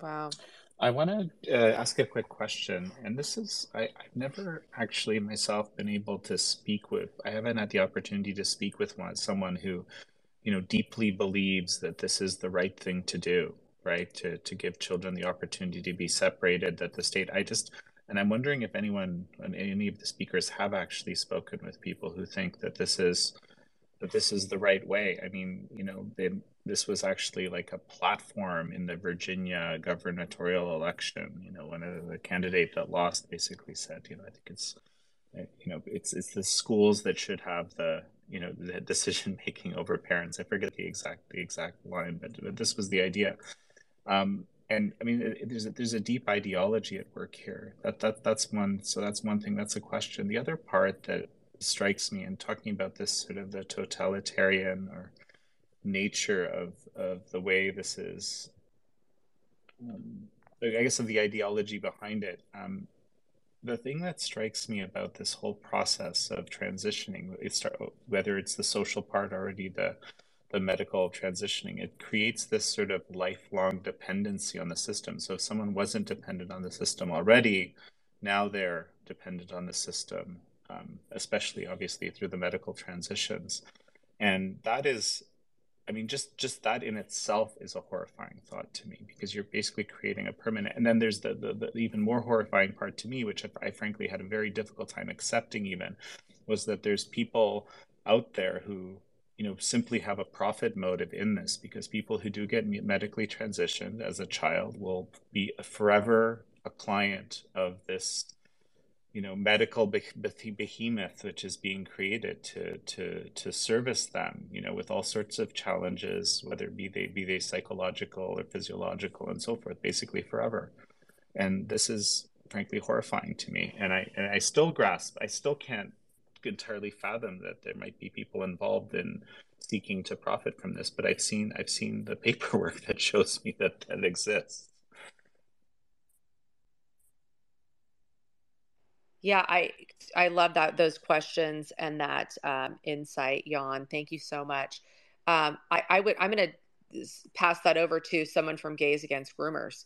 Wow. I want to uh, ask a quick question, and this is I, I've never actually myself been able to speak with. I haven't had the opportunity to speak with one someone who, you know, deeply believes that this is the right thing to do, right? To to give children the opportunity to be separated. That the state. I just and I'm wondering if anyone, any of the speakers, have actually spoken with people who think that this is that this is the right way. I mean, you know, they, this was actually like a platform in the Virginia gubernatorial election. You know, one of the candidate that lost basically said, you know, I think it's, you know, it's it's the schools that should have the you know the [laughs] decision making over parents. I forget the exact the exact line, but, but this was the idea. Um, and I mean, there's a, there's a deep ideology at work here. That that that's one. So that's one thing. That's a question. The other part that strikes me in talking about this sort of the totalitarian or nature of of the way this is um, i guess of the ideology behind it um, the thing that strikes me about this whole process of transitioning it's whether it's the social part already the the medical transitioning it creates this sort of lifelong dependency on the system so if someone wasn't dependent on the system already now they're dependent on the system um, especially obviously through the medical transitions. And that is, I mean, just just that in itself is a horrifying thought to me because you're basically creating a permanent. And then there's the the, the even more horrifying part to me, which I, I frankly had a very difficult time accepting. Even was that there's people out there who you know simply have a profit motive in this because people who do get medically transitioned as a child will be forever a client of this you know medical behemoth which is being created to to to service them you know with all sorts of challenges whether be they be they psychological or physiological and so forth basically forever. And this is frankly horrifying to me and i and i still grasp i still can't entirely fathom that there might be people involved in seeking to profit from this but i've seen i've seen the [laughs] paperwork that shows me that that exists Yeah, I I love that those questions and that um, insight, Jan. Thank you so much. Um, I, I would I'm going to pass that over to someone from Gays Against Groomers.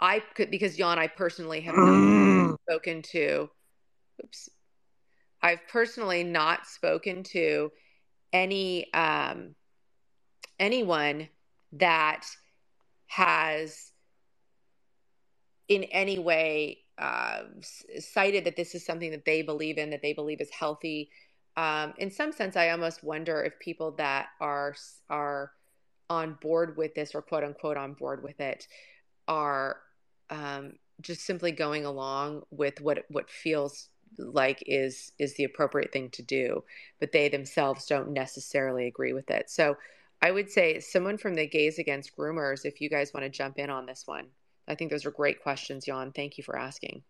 I could because Jan, I personally have not [clears throat] spoken to. Oops, I've personally not spoken to any um, anyone that has in any way uh, cited that this is something that they believe in, that they believe is healthy. um, in some sense, I almost wonder if people that are are on board with this or quote unquote on board with it are um, just simply going along with what what feels like is is the appropriate thing to do, but they themselves don't necessarily agree with it. So I would say someone from the Gays Against Groomers, if you guys want to jump in on this one. I think those are great questions, Jan. Thank you for asking.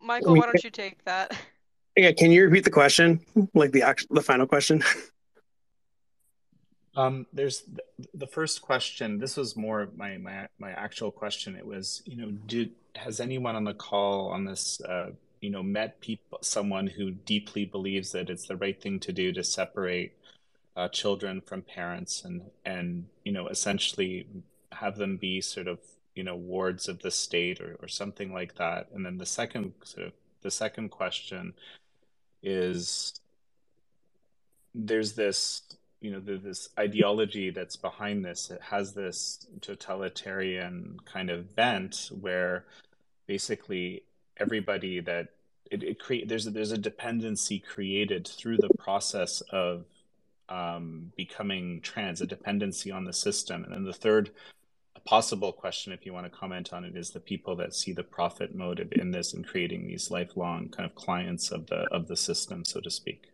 Michael, why don't you take that? Yeah, can you repeat the question, like the actual, the final question? [laughs] Um, there's the first question. This was more my my my actual question. It was, you know, did has anyone on the call on this, uh, you know, met people, someone who deeply believes that it's the right thing to do to separate uh, children from parents and and you know essentially have them be sort of you know wards of the state or, or something like that and then the second sort of the second question is there's this you know this ideology that's behind this it has this totalitarian kind of bent where basically everybody that it, it create there's a, there's a dependency created through the process of um, becoming trans a dependency on the system. And then the third possible question if you want to comment on it is the people that see the profit motive in this and creating these lifelong kind of clients of the of the system so to speak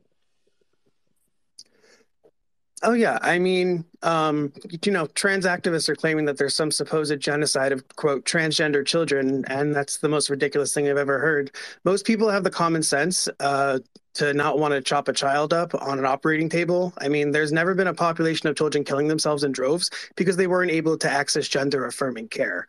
Oh yeah, I mean, um, you know, trans activists are claiming that there's some supposed genocide of quote transgender children, and that's the most ridiculous thing I've ever heard. Most people have the common sense uh, to not want to chop a child up on an operating table. I mean, there's never been a population of children killing themselves in droves because they weren't able to access gender affirming care.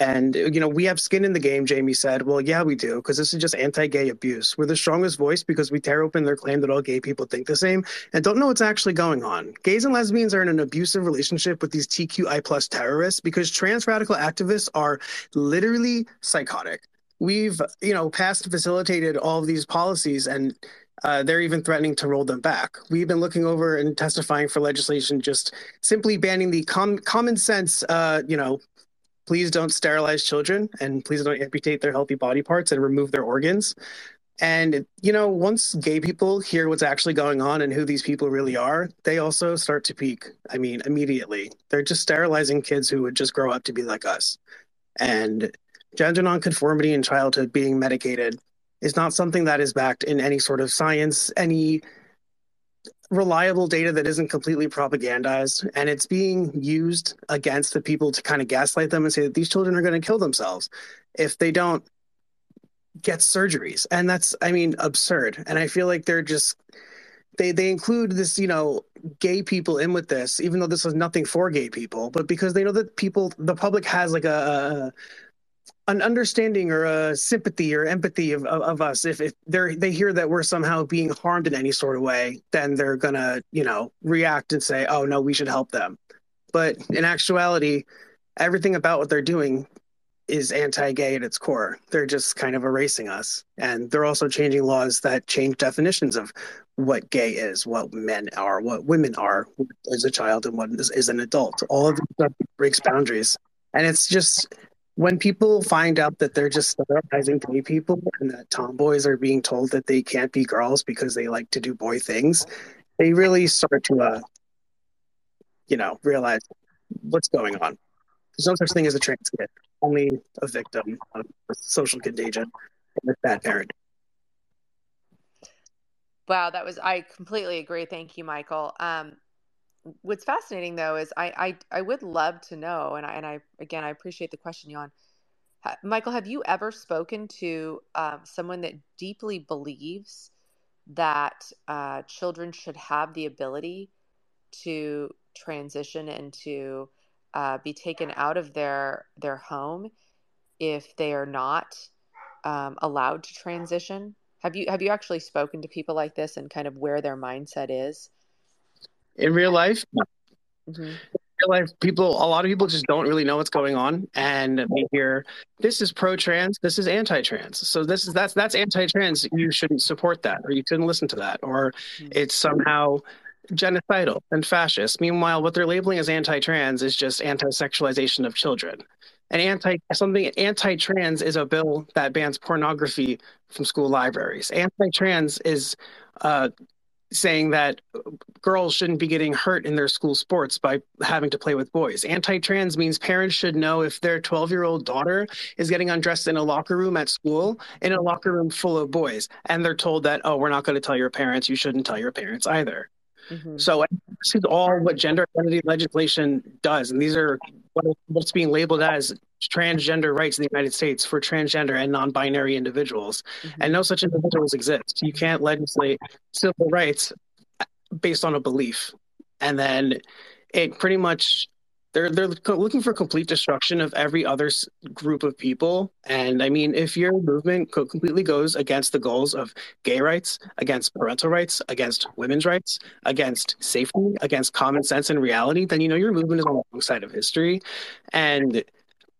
And, you know, we have skin in the game, Jamie said. Well, yeah, we do, because this is just anti gay abuse. We're the strongest voice because we tear open their claim that all gay people think the same and don't know what's actually going on. Gays and lesbians are in an abusive relationship with these TQI plus terrorists because trans radical activists are literally psychotic. We've, you know, passed facilitated all of these policies and uh, they're even threatening to roll them back. We've been looking over and testifying for legislation just simply banning the com- common sense, uh, you know, please don't sterilize children and please don't amputate their healthy body parts and remove their organs. And, you know, once gay people hear what's actually going on and who these people really are, they also start to peak. I mean, immediately. They're just sterilizing kids who would just grow up to be like us. And gender nonconformity in childhood being medicated is not something that is backed in any sort of science, any reliable data that isn't completely propagandized and it's being used against the people to kind of gaslight them and say that these children are going to kill themselves if they don't get surgeries. And that's i mean absurd. And i feel like they're just they they include this you know gay people in with this even though this is nothing for gay people but because they know that people the public has like a, an understanding or a sympathy or empathy of, of, of us. If, if they they hear that we're somehow being harmed in any sort of way then they're gonna you know react and say oh no we should help them. But in actuality everything about what they're doing is anti-gay at its core. They're just kind of erasing us. And they're also changing laws that change definitions of what gay is what men are what women are as a child and what is, is an adult. All of this breaks boundaries. And it's just when people find out that they're just sterilizing gay people and that tomboys are being told that they can't be girls because they like to do boy things, they really start to, uh, you know, realize what's going on. There's no such thing as a trans kid, only a victim of social contagion with bad parenting. Wow, that was I completely agree. Thank you, Michael. Um, what's fascinating though is I, I I would love to know, and I and I again I appreciate the question, Jan. Michael, have you ever spoken to uh, someone that deeply believes that uh, children should have the ability to transition and to uh, be taken out of their their home if they are not um, allowed to transition? Have you have you actually spoken to people like this and kind of where their mindset is? In real life. Mm-hmm. In real life, people, a lot of people just don't really know what's going on, and they hear this is pro-trans, this is anti-trans. So this is that's that's anti-trans. You shouldn't support that, or you shouldn't listen to that, or mm-hmm. it's somehow genocidal and fascist. Meanwhile, what they're labeling as anti-trans is just anti-sexualization of children. And anti something anti-trans is a bill that bans pornography from school libraries. Anti-trans is uh, saying that girls shouldn't be getting hurt in their school sports by having to play with boys. Anti-trans means parents should know if their 12-year-old daughter is getting undressed in a locker room at school in a locker room full of boys and they're told that oh we're not going to tell your parents you shouldn't tell your parents either. Mm-hmm. So this is all what gender identity legislation does, and these are what, what's being labeled as transgender rights in the United States for transgender and non-binary individuals, mm-hmm. and no such individuals exist. You can't legislate civil rights based on a belief, and then it pretty much they're they're looking for complete destruction of every other group of people and i mean if your movement completely goes against the goals of gay rights against parental rights against women's rights against safety against common sense and reality then you know your movement is on the wrong side of history and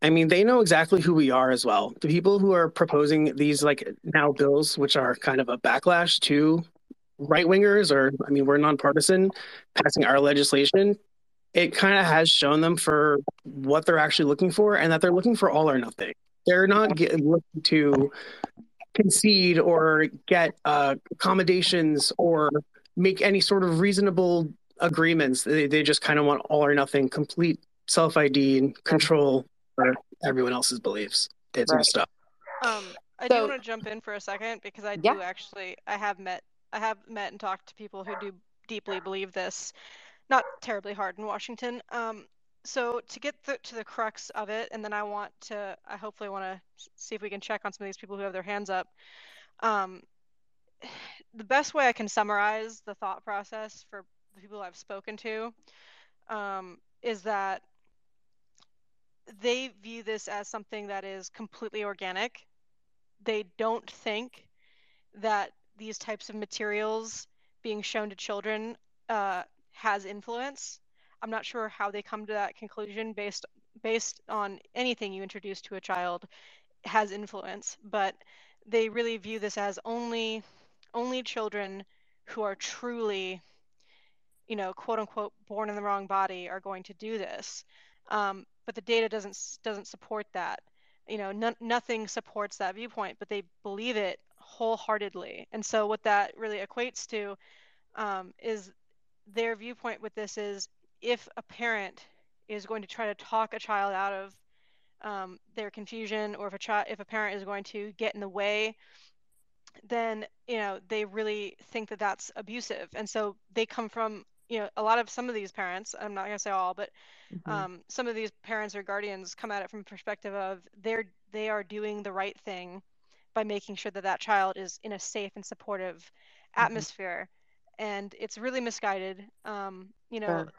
I mean, they know exactly who we are as well. The people who are proposing these like now bills, which are kind of a backlash to right wingers, or I mean, we're nonpartisan, passing our legislation it kind of has shown them for what they're actually looking for and that they're looking for all or nothing. They're not get, looking to concede or get uh, accommodations or make any sort of reasonable agreements. They, they just kind of want all or nothing, complete self ID and control for everyone else's beliefs. It's right. stuff. Um, I so, do want to jump in for a second because I yeah. do actually I have met I have met and talked to people who do deeply believe this not terribly hard in Washington. Um, so to get the, to the crux of it, and then I want to, I hopefully want to see if we can check on some of these people who have their hands up. Um, the best way I can summarize the thought process for the people I've spoken to um, is that they view this as something that is completely organic. They don't think that these types of materials being shown to children uh, has influence. I'm not sure how they come to that conclusion based based on anything you introduce to a child has influence, but they really view this as only only children who are truly, you know, quote unquote, born in the wrong body are going to do this. Um, but the data doesn't doesn't support that. You know, no, nothing supports that viewpoint, but they believe it wholeheartedly. And so what that really equates to um, is their viewpoint with this is if a parent is going to try to talk a child out of um, their confusion or if a child if a parent is going to get in the way then you know they really think that that's abusive and so they come from you know a lot of some of these parents i'm not going to say all but mm-hmm. um, some of these parents or guardians come at it from a perspective of they're they are doing the right thing by making sure that that child is in a safe and supportive mm-hmm. atmosphere and it's really misguided. Um, you know, sure.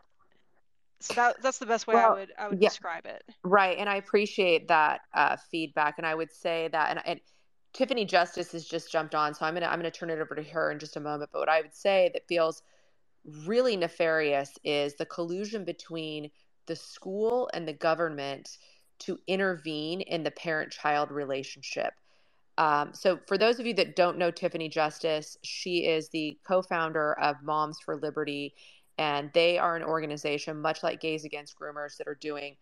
so that that's the best way well, I would I would yeah, describe it. Right, and I appreciate that uh, feedback, and I would say that, and, and Tiffany Justice has just jumped on, so I'm gonna I'm gonna turn it over to her in just a moment. But what I would say that feels really nefarious is the collusion between the school and the government to intervene in the parent child relationship. Um, so, for those of you that don't know Tiffany Justice, she is the co founder of Moms for Liberty, and they are an organization, much like Gays Against Groomers, that are doing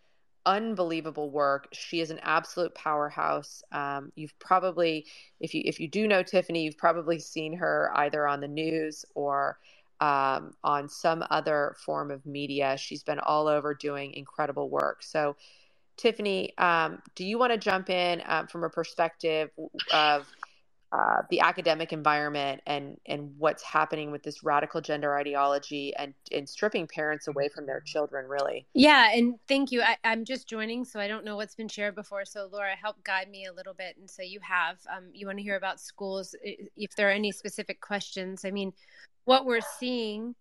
unbelievable work. She is an absolute powerhouse. Um, you've probably, if you if you do know Tiffany, you've probably seen her either on the news or um, on some other form of media. She's been all over doing incredible work. So Tiffany, um, do you want to jump in um, from a perspective of uh, the academic environment and and what's happening with this radical gender ideology and and stripping parents away from their children really? Yeah and thank you. I, am just joining so i don't know what's been shared before. So laura help guide me a little bit and so you have um, you want to hear about schools if there are any specific questions. I mean what we're seeing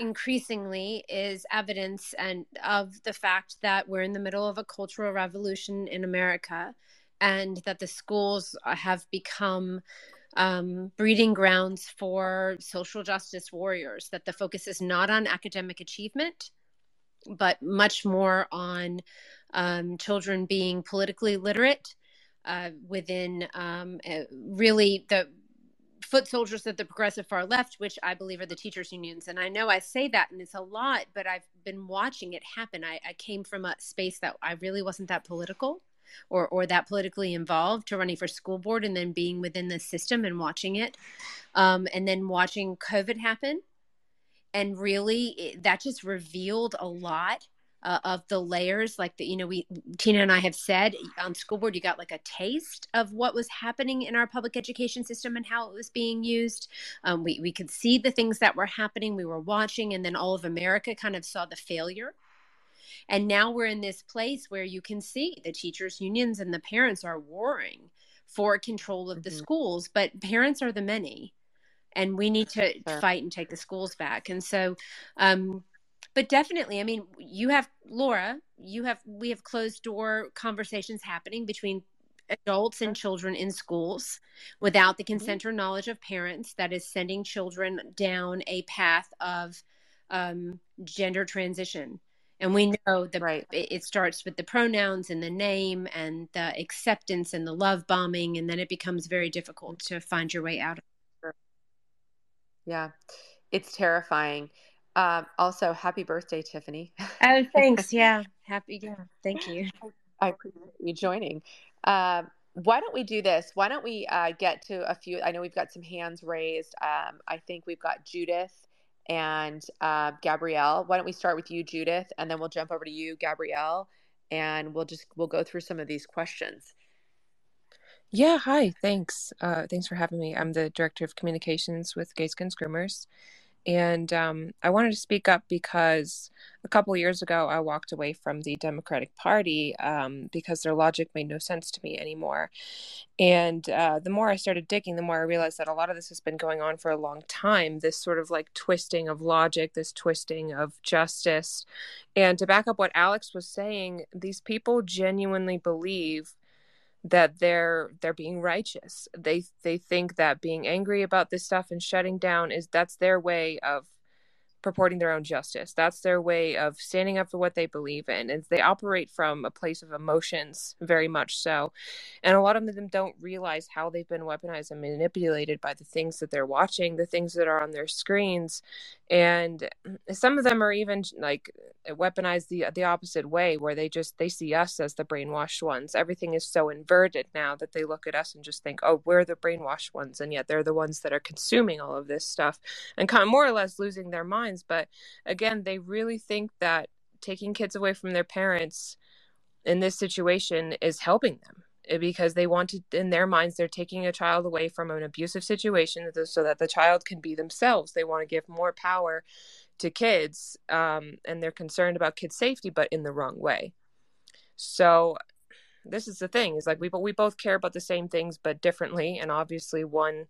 increasingly is evidence and of the fact that we're in the middle of a cultural revolution in America and that the schools have become um, breeding grounds for social justice warriors, that the focus is not on academic achievement, but much more on um, children being politically literate uh, within um, really the foot soldiers of the progressive far left, which I believe are the teachers' unions. And I know I say that and it's a lot, but I've been watching it happen. I, I came from a space that I really wasn't that political or, or that politically involved to running for school board and then being within the system and watching it. Um, and then watching COVID happen. And really, it, that just revealed a lot uh, of the layers like that you know we tina and i have said on school board you got like a taste of what was happening in our public education system and how it was being used um, we, we could see the things that were happening we were watching and then all of america kind of saw the failure and now we're in this place where you can see the teachers unions and the parents are warring for control of the mm-hmm. schools but parents are the many and we need to sure. fight and take the schools back and so um, but definitely i mean you have laura you have we have closed door conversations happening between adults and children in schools without the consent or knowledge of parents that is sending children down a path of um, gender transition. And we know that right. it starts with the pronouns and the name and the acceptance and the love bombing and then it becomes very difficult to find your way out of it yeah. It's terrifying um, also, happy birthday, Tiffany. Oh, thanks. [laughs] yeah, happy. Yeah, thank you. I appreciate you joining. Uh, why don't we do this? Why don't we uh, get to a few? I know we've got some hands raised. Um, I think we've got Judith and uh, Gabrielle. Why don't we start with you, Judith, and then we'll jump over to you, Gabrielle, and we'll just we'll go through some of these questions. Yeah, hi. Thanks. Uh, thanks for having me. I'm the director of communications with Gay Against Groomers. And um, I wanted to speak up because a couple years ago I walked away from the Democratic Party um, because their logic made no sense to me anymore. And uh, the more I started digging, the more I realized that a lot of this has been going on for a long time this sort of like twisting of logic, this twisting of justice. And to back up what Alex was saying, these people genuinely believe that they're they're being righteous. They they think that being angry about this stuff and shutting down is that's their way of purporting their own justice. That's their way of standing up for what they believe in. And they operate from a place of emotions, very much so. And a lot of them don't realize how they've been weaponized and manipulated by the things that they're watching, the things that are on their screens. And some of them are even like weaponized the the opposite way, where they just they see us as the brainwashed ones. Everything is so inverted now that they look at us and just think, oh, we're the brainwashed ones, and yet they're the ones that are consuming all of this stuff and kind of more or less losing their minds but again they really think that taking kids away from their parents in this situation is helping them eh, because they want to in their minds they're taking a child away from an abusive situation so that the child can be themselves. They want to give more power to kids um, and they're concerned about kids safety but in the wrong way. So this is the thing is like we, we both care about the same things but differently and obviously one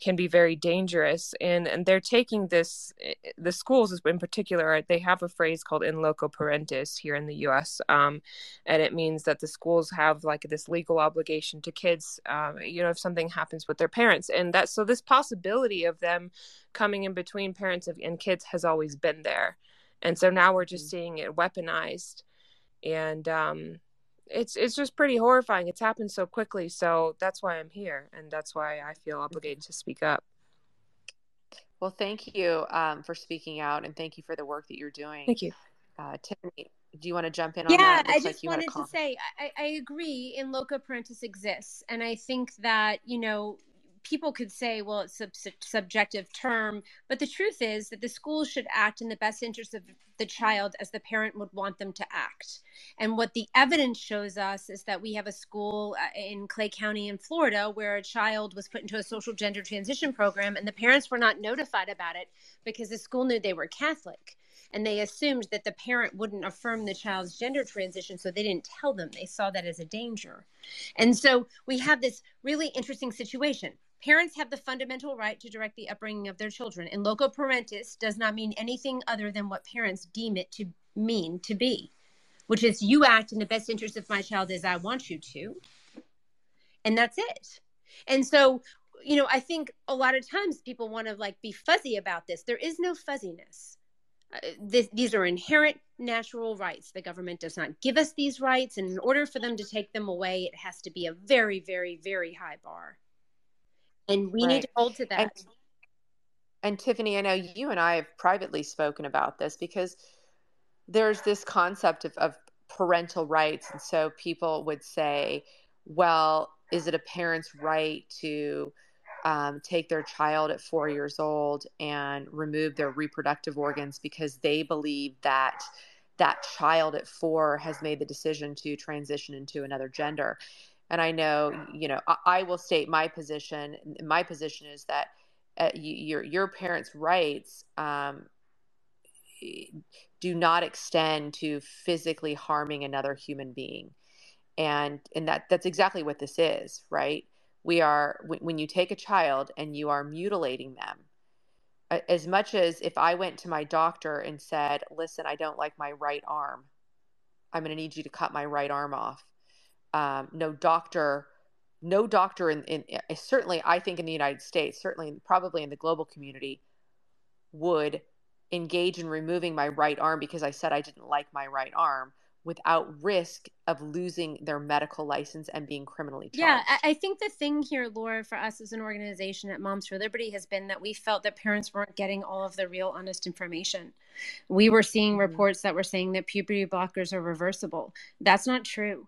can be very dangerous. And and they're taking this the schools in particular they have a phrase called in loco parentis here in the US um, and it means that the schools have like this legal obligation to kids um, you know if something happens with their parents. And that so this possibility of them coming in between parents and kids has always been there. And so now we're just mm. seeing it weaponized. And um, it's it's just pretty horrifying. It's happened so quickly, so that's why I'm here, and that's why I feel obligated to speak up. Well, thank you um, for speaking out, and thank you for the work that you're doing. Thank you, uh, Tiffany. Do you want to jump in yeah, on that? I just like wanted to say I, I agree. In loco parentis exists, and I think that you know people could say, well, it's a sub- subjective term, but the truth is that the schools should act in the best interest of the child as the parent would want them to act. And what the evidence shows us is that we have a school uh, in Clay County in Florida where a child was put into a social gender transition program and the parents were not notified about it because the school knew they were Catholic. And they assumed that the parent wouldn't affirm the child's gender transition so they didn't tell them. They saw that as a danger. And so we have this really interesting situation Parents have the fundamental right to direct the upbringing of their children, and loco parentis does not mean anything other than what parents deem it to mean to be, which is you act in the best interest of my child as I want you to. And that's it. And so, you know, I think a lot of times people want to like be fuzzy about this. There is no fuzziness. Uh, this, these are inherent natural rights. The government does not give us these rights. And in order for them to take them away, it has to be a very, very, very high bar and we right. need to hold to that. And, and Tiffany, I know you and I have privately spoken about this because there's this concept of, of parental rights. And so people would say, well, is it a parent's right to um, take their child at four years old and remove their reproductive organs because they believe that that child at four has made the decision to transition into another gender. And I know, you know, I, I will state my position. My position is that uh, your your parents' rights um, do not extend to physically harming another human being, and and that that's exactly what this is, right? We are when you take a child and you are mutilating them. As much as if I went to my doctor and said, "Listen, I don't like my right arm. I'm going to need you to cut my right arm off." Um, no doctor no doctor in, in, eh, certainly i think in the united states certainly probably in the global community would engage in removing my right arm because i said i didn't like my right arm without risk of losing their medical license and being criminally charged. Yeah, I think the thing here, Laura, for us as an organization at Moms for Liberty has been that we felt that parents weren't getting all of the real honest information. We were seeing mm-hmm. reports that were saying that puberty blockers are reversible. That's not true.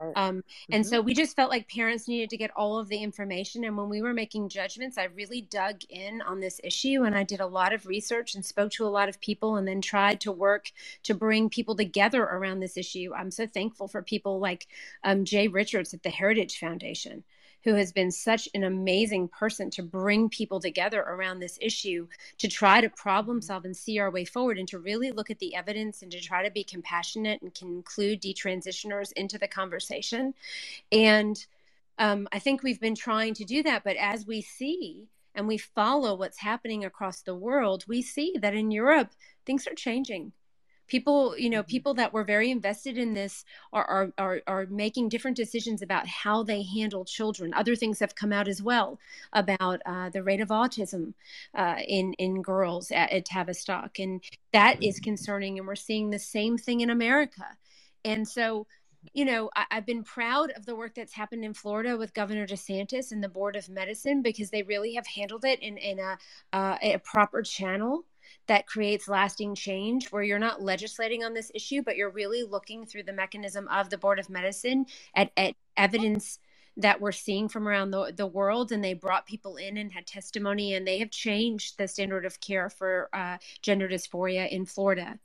Um, and mm-hmm. so we just felt like parents needed to get all of the information. And when we were making judgments, I really dug in on this issue and I did a lot of research and spoke to a lot of people and then tried to work to bring people together around this issue. I'm so thankful for people like um, Jay Richards at the Heritage Foundation who has been such an amazing person to bring people together around this issue to try to problem mm-hmm. solve and see our way forward and to really look at the evidence and to try to be compassionate and can include detransitioners into the conversation. And um, I think we've been trying to do that, but as we see, and we follow what's happening across the world, we see that in Europe, things are changing people you know mm-hmm. people that were very invested in this are, are are are, making different decisions about how they handle children other things have come out as well about uh, the rate of autism uh, in in girls at, at tavistock and that is mm-hmm. concerning and we're seeing the same thing in america and so you know, I, have been proud of the work that's happened in Florida with Governor DeSantis and the Board of Medicine because they really have handled it in, in a, uh, a proper channel that creates lasting change where you're not legislating on this issue, but you're really looking through the mechanism of the Board of Medicine at, at evidence that we're seeing from around the, the world. And they brought people in and had testimony and they have changed the standard of care for uh, gender dysphoria in florida.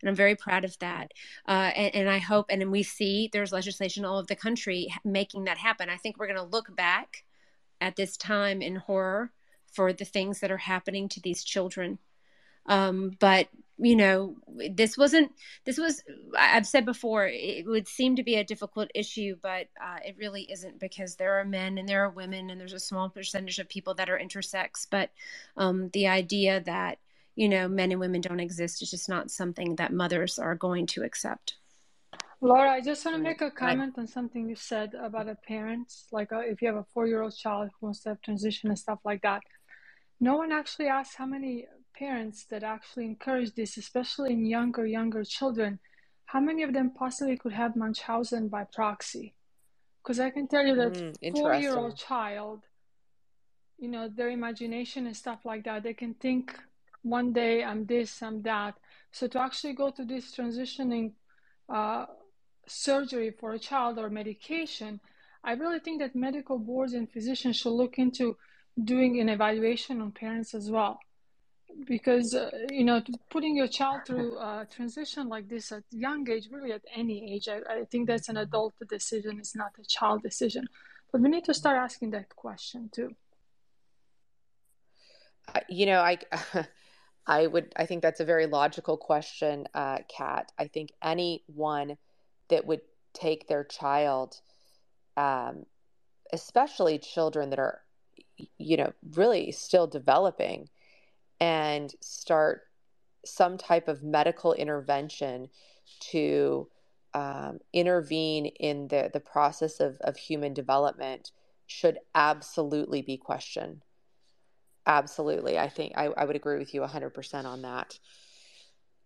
And i'm very proud of that. Uh, and, and, i hope and we see there's legislation all over the country making that happen. I think we're going to look back at this time in horror for the things that are happening to these children um, but you know, this wasn't. This was. I've said before. It would seem to be a difficult issue, but uh, it really isn't because there are men and there are women, and there's a small percentage of people that are intersex. But um, the idea that you know men and women don't exist is just not something that mothers are going to accept. Laura, I just want to make a comment on something you said about a parent. Like, uh, if you have a four-year-old child who wants to have transition and stuff like that, no one actually asks how many parents that actually encourage this, especially in younger, younger children, how many of them possibly could have Munchausen by proxy? Because I can tell you that mm, four-year-old child, you know, their imagination and stuff like that, they can think one day I'm this, I'm that. So to actually go to this transitioning uh, surgery for a child or medication, I really think that medical boards and physicians should look into doing an evaluation on parents as well because uh, you know putting your child through a transition like this at young age really at any age I, I think that's an adult decision it's not a child decision. But we need to start asking that question too. You know i [laughs] i would i think that's a very logical question uh kat. I think anyone that would take their child um especially children that are you know really still developing and start some type of medical intervention to um, intervene in the, the process of, of human development should absolutely be questioned. Absolutely. I think I, I would agree with you 100% on that.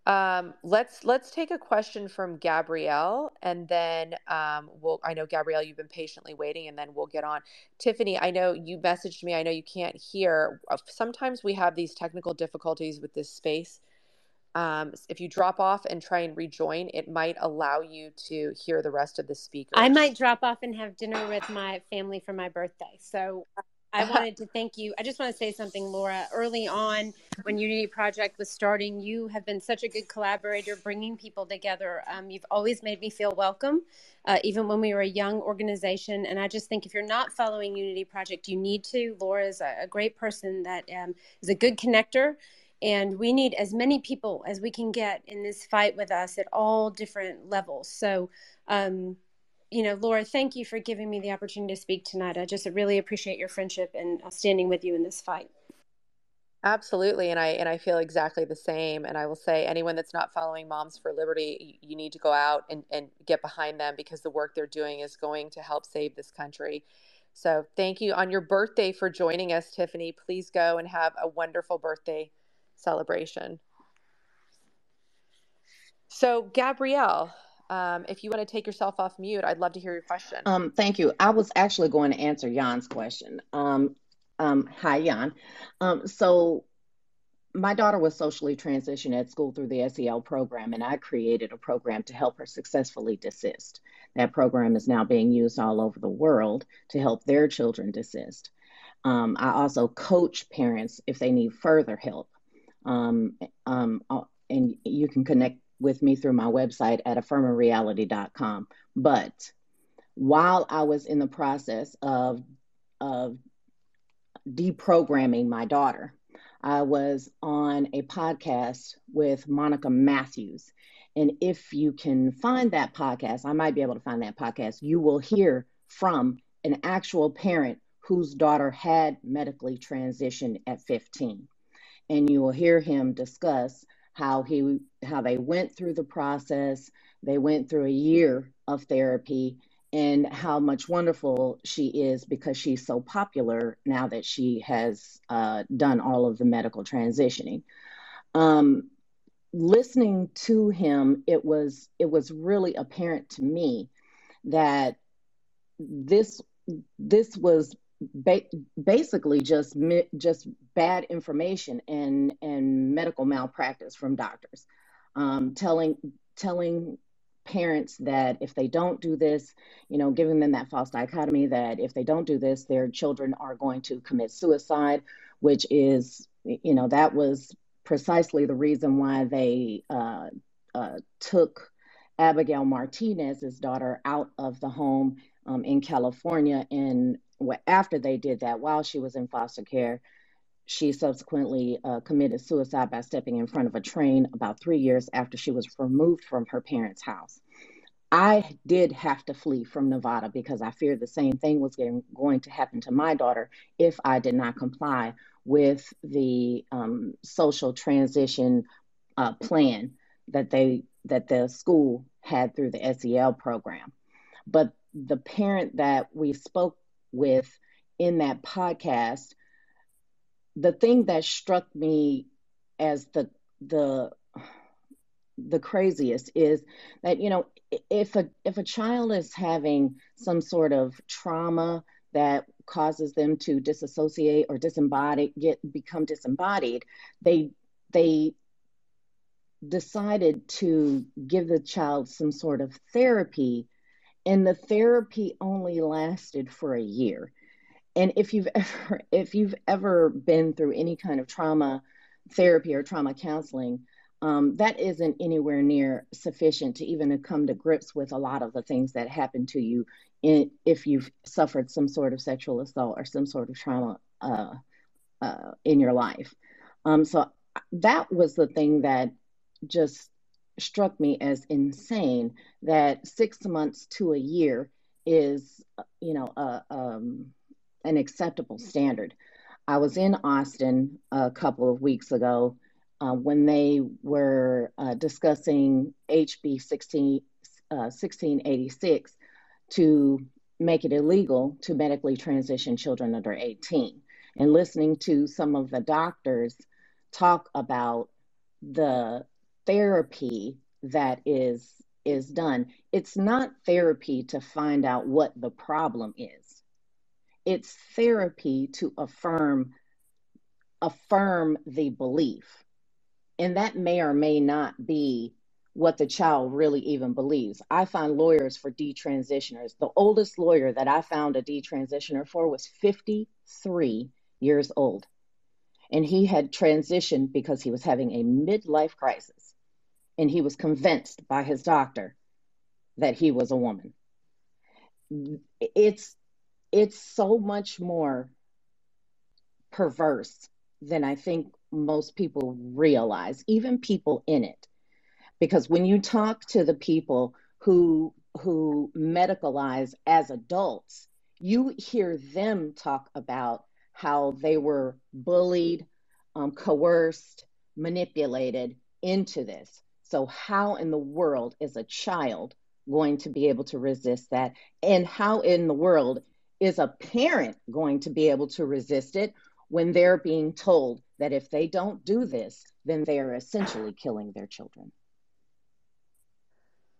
Um, let's let's take a question from Gabrielle, and then um, we'll. I know Gabrielle, you've been patiently waiting, and then we'll get on. Tiffany, I know you messaged me. I know you can't hear. Uh, sometimes we have these technical difficulties with this space. Um, if you drop off and try and rejoin, it might allow you to hear the rest of the speakers. I might drop off and have dinner with my family for my birthday. So I wanted to thank you. I just want to say something, Laura. Early on, when Unity Project was starting, you have been such a good collaborator, bringing people together. Um, you've always made me feel welcome, uh, even when we were a young organization. And I just think if you're not following Unity Project, you need to. Laura is a, a great person that um, is a good connector. And we need as many people as we can get in this fight with us at all different levels. So, um, you know, Laura, thank you for giving me the opportunity to speak tonight. I just really appreciate your friendship and uh, standing with you in this fight. Absolutely, and I and I feel exactly the same. And I will say, anyone that's not following Moms for Liberty, you, you need to go out and, and get behind them because the work they're doing is going to help save this country. So, thank you on your birthday for joining us, Tiffany. Please go and have a wonderful birthday celebration. So, Gabrielle, um, if you want to take yourself off mute, I'd love to hear your question. Um, thank you. I was actually going to answer Jan's question. Um, um, hi, Jan. Um, so, my daughter was socially transitioned at school through the SEL program, and I created a program to help her successfully desist. That program is now being used all over the world to help their children desist. Um, I also coach parents if they need further help. Uh, and you can connect with me through my website at affirmareality.com. But while I was in the process of, of deprogramming my daughter, I was on a podcast with Monica Matthews. And if you can find that podcast, I might be able to find that podcast, you will hear from an actual parent whose daughter had medically transitioned at 15. And you will hear him discuss how he how they went through the process. They went through a year of therapy and how much wonderful she is because she's so popular now that she has uh, done all of the medical transitioning. Um, listening to him it was it was really apparent to me that this this was ba- basically just just bad information and and medical malpractice from doctors, um, telling telling parents that if they don't do this, you know, giving them that false dichotomy that if they don't do this, their children are going to commit suicide, which is, you know, that was precisely the reason why they uh, uh, took Abigail Martinez's daughter out of the home um, in California and after they did that, while she was in foster care, she subsequently uh, committed suicide by stepping in front of a train about three years after she was removed from her parents' house. I did have to flee from Nevada because I feared the same thing was getting, going to happen to my daughter if I did not comply with the um, social transition uh, plan that they that the school had through the SEL program. But the parent that we spoke with in that podcast, the thing that struck me as the the the craziest is that you know if a if a child is having some sort of trauma that causes them to disassociate or disembody get become disembodied they they decided to give the child some sort of therapy and the therapy only lasted for a year and if you've [laughs] ever if you've ever been through any kind of trauma therapy or trauma counseling um, that isn't anywhere near sufficient to even come to grips with a lot of the things that happen to you in, if you've suffered some sort of sexual assault or some sort of trauma uh, uh, in your life. Um, so that was the thing that just struck me as insane that six months to a year is, you know, a, um, an acceptable standard. I was in Austin a couple of weeks ago uh, when they were uh, discussing HB 16, uh, 1686 to make it illegal to medically transition children under 18. And listening to some of the doctors talk about the therapy that is is done. It's not therapy to find out what the problem is. It's therapy to affirm affirm the belief. And that may or may not be what the child really even believes. I find lawyers for detransitioners. The oldest lawyer that I found a detransitioner for was 53 years old. And he had transitioned because he was having a midlife crisis. And he was convinced by his doctor that he was a woman. It's it's so much more perverse than I think most people realize, even people in it because when you talk to the people who who medicalize as adults you hear them talk about how they were bullied um, coerced manipulated into this so how in the world is a child going to be able to resist that and how in the world is a parent going to be able to resist it when they're being told that if they don't do this then they are essentially killing their children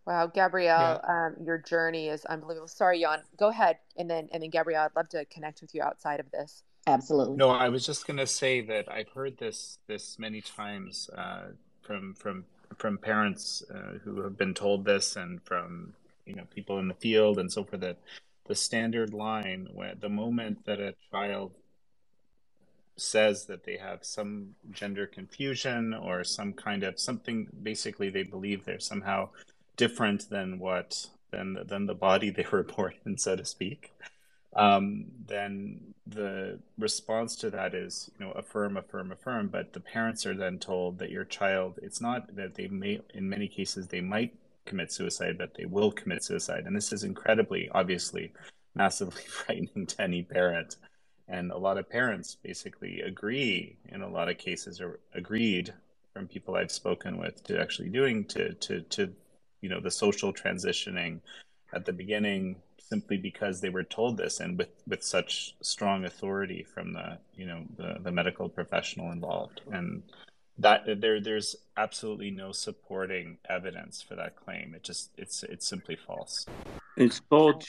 Wow, Gabrielle, yeah. um, your journey is unbelievable. Sorry, Jan. Go ahead, and then and then Gabrielle, I'd love to connect with you outside of this. Absolutely. No, I was just going to say that I've heard this this many times uh, from from from parents uh, who have been told this, and from you know people in the field and so forth. That the standard line, when the moment that a child says that they have some gender confusion or some kind of something, basically they believe they're somehow different than what than than the body [laughs] they were born in, so to speak, um, then the response to that is you know affirm, affirm, affirm. But the parents are then told that your child it's not that they may in many cases they might commit suicide, but they will commit suicide, and this is incredibly obviously massively [laughs] frightening to any parent. And a lot of parents basically agree in a lot of cases or agreed from people I've spoken with to actually doing to to to you know the social transitioning at the beginning simply because they were told this and with with such strong authority from the you know the, the medical professional involved. And that there there's absolutely no supporting evidence for that claim. It just it's it's simply false. It's called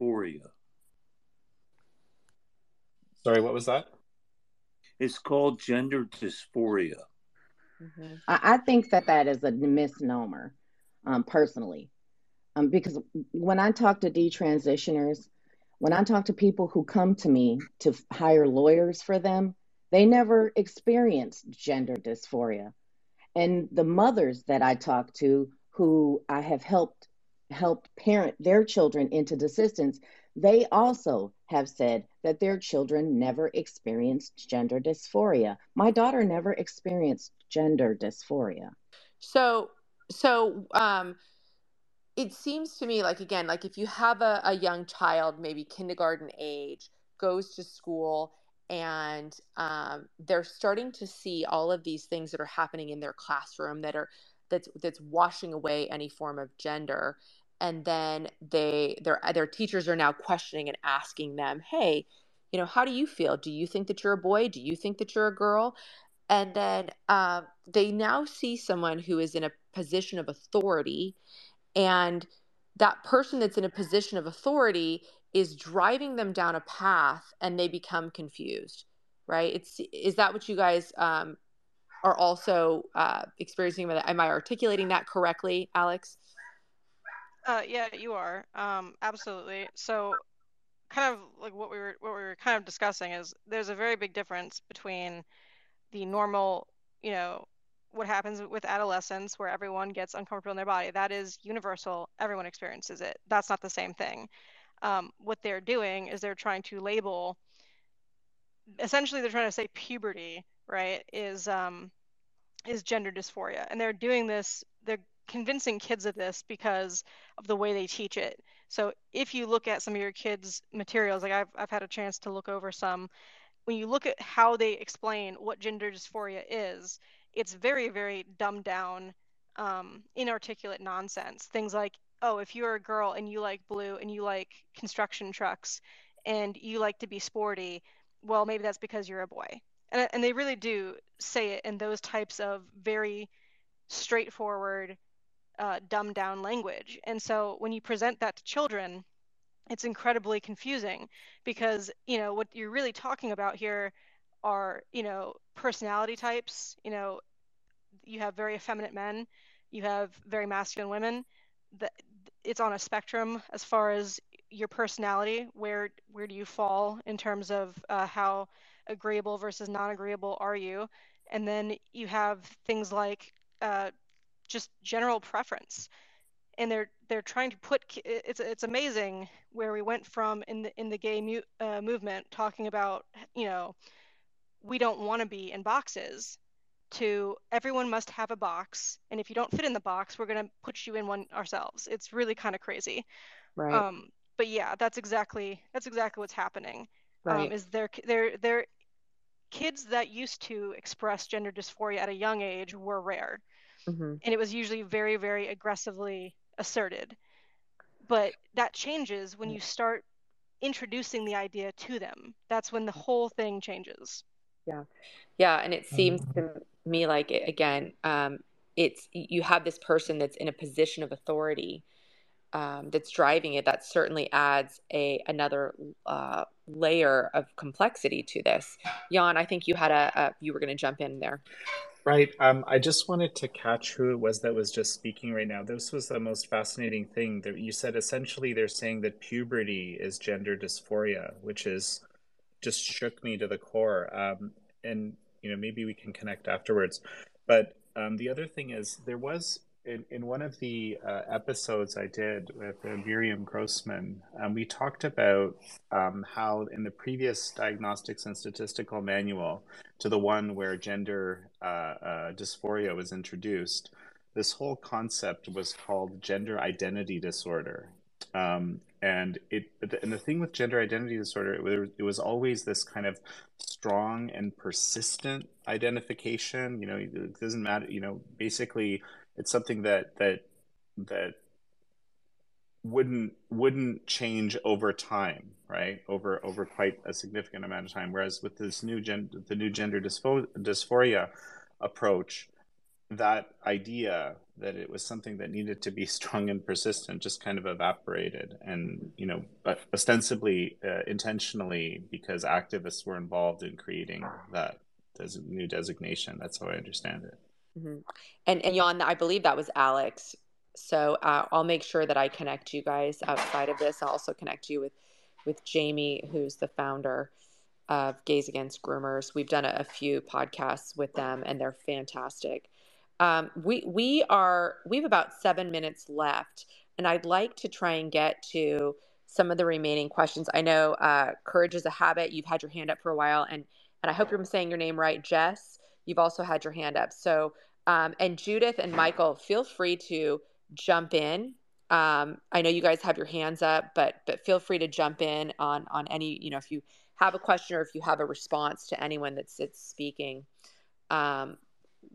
dysphoria. Sorry what was that? It's called gender dysphoria. Mm-hmm. I, I think that that is a misnomer um, personally. Um, because when I talk to detransitioners, when I talk to people who come to me to hire lawyers for them, they never experience gender dysphoria. And the mothers that I talk to who I have helped helped parent their children into desistance, they also have said that their children never experienced gender dysphoria. My daughter never experienced gender dysphoria. So so um it seems to me like again like if you have a, a young child maybe kindergarten age goes to school and um, they're starting to see all of these things that are happening in their classroom that are that's that's washing away any form of gender and then they their their teachers are now questioning and asking them hey you know how do you feel? Do you think that you're a boy? Do you think that you're a girl? And then uh, they now see someone who is in a position of authority and that person that's in a position of authority is driving them down a path and they become confused right? It's is that what you guys um, are also uh, experiencing am i articulating that correctly alex? Uh, yeah you are. Um, absolutely. So kind of like what we were what we were kind of discussing is there's a very big difference between the normal, you know, what happens with adolescence where everyone gets uncomfortable in their body. That is universal. Everyone experiences it. That's not the same thing. Um, what they're doing is they're trying to label, essentially, they're trying to say puberty, right, is um, is gender dysphoria, and they're doing this. They're convincing kids of this because of the way they teach it. So if you look at some of your kids' materials, like I've I've had a chance to look over some, when you look at how they explain what gender dysphoria is, it's very, very dumbed down, um, inarticulate nonsense. Things like, oh, if you're a girl and you like blue and you like construction trucks and you like to be sporty, well, maybe that's because you're a boy. And, and they really do say it in those types of very straightforward, uh, dumbed down language. And so when you present that to children, it's incredibly confusing because you know what you're really talking about here are you know personality types you know you have very effeminate men you have very masculine women that it's on a spectrum as far as your personality where where do you fall in terms of uh, how agreeable versus non-agreeable are you? And then you have things like uh, just general preference. And they're they're trying to put it's it's amazing where we went from in the in the gay mu- uh, movement talking about you know we don't want to be in boxes to everyone must have a box and if you don't fit in the box we're going to put you in one ourselves it's really kind of crazy right um but yeah that's exactly that's exactly what's happening um, right. um is there there there kids that used to express gender dysphoria at a young age were rare mm-hmm. and it was usually very very aggressively asserted. But that changes when you start introducing the idea to them. That's when the whole thing changes. Yeah. Yeah. And it seems to me like, again, um, it's you have this person that's in a position of authority um, that's driving it. That certainly adds a another uh, layer of complexity to this. Jan, I think you had a, a you were going to jump in there. Right. Um, I just wanted to catch who it was that was just speaking right now. This was the most fascinating thing that you said. Essentially, they're saying that puberty is gender dysphoria, which is just shook me to the core. Um, and you know, maybe we can connect afterwards. But um, the other thing is, there was in, in one of the uh, episodes I did with uh, Miriam Grossman, um, we talked about um, how in the previous diagnostics and statistical manual to the one where gender uh, uh, dysphoria was introduced, this whole concept was called gender identity disorder. Um, and it and the thing with gender identity disorder it, it was always this kind of strong and persistent identification you know it doesn't matter you know basically it's something that that that wouldn't wouldn't change over time right? Over over quite a significant amount of time. Whereas with this new gen the new gender dysphoria approach that idea that it was something that needed to be [laughs] strong and persistent just kind of evaporated and you know ostensibly uh, intentionally because activists were involved in creating that des- new designation that's how i understand it Mm-hmm. And and Jan, I believe that was Alex. So uh, I'll make sure that I connect you guys outside of this. I'll also connect you with with Jamie, who's the founder of Gays Against Groomers. We've done a, a few podcasts with them, and they're fantastic. Um, we we are we have about seven minutes left, and I'd like to try and get to some of the remaining questions. I know uh, courage is a habit. You've had your hand up for a while, and and I hope I'm saying your name right, Jess. You've also had your hand up. So um, and Judith and Michael, feel free to jump in. Um, I know you guys have your hands up, but but feel free to jump in on on any you know if you have a question or if you have a response to anyone that's, that's speaking. Um,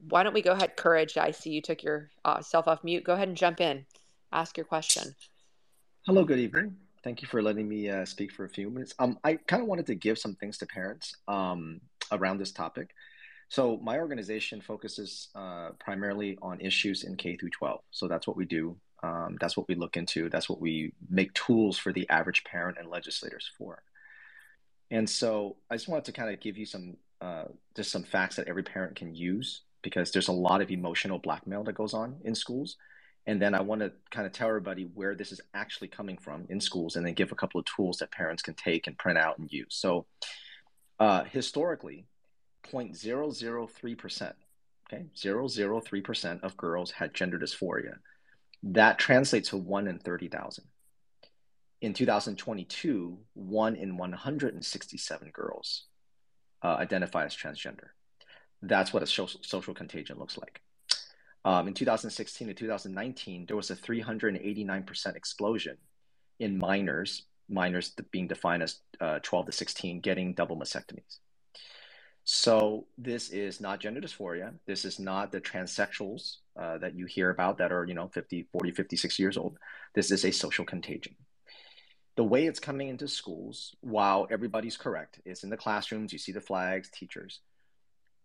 why don't we go ahead, Courage? I see you took yourself uh, off mute. Go ahead and jump in. Ask your question. Hello, good evening. Thank you for letting me uh, speak for a few minutes. Um, I kind of wanted to give some things to parents um, around this topic. So my organization focuses uh, primarily on issues in K through 12. So that's what we do. Um, that's what we look into. That's what we make tools for the average parent and legislators for. And so I just wanted to kind of give you some uh, just some facts that every parent can use because there's a lot of emotional blackmail that goes on in schools. And then I want to kind of tell everybody where this is actually coming from in schools and then give a couple of tools that parents can take and print out and use. So uh, historically, 0.003%, okay, 003% of girls had gender dysphoria. That translates to 1 in 30,000. In 2022, 1 in 167 girls uh, identify as transgender. That's what a social, contagion looks like. Um, in 2016 to 2019, there was a 389% explosion in minors, minors being defined as uh, 12 to 16, getting double mastectomies. So this is not gender dysphoria. This is not the transsexuals uh, that you hear about that are, you know, 50, 40, 56 years old. This is a social contagion. The way it's coming into schools, while everybody's correct, is in the classrooms, you see the flags, teachers,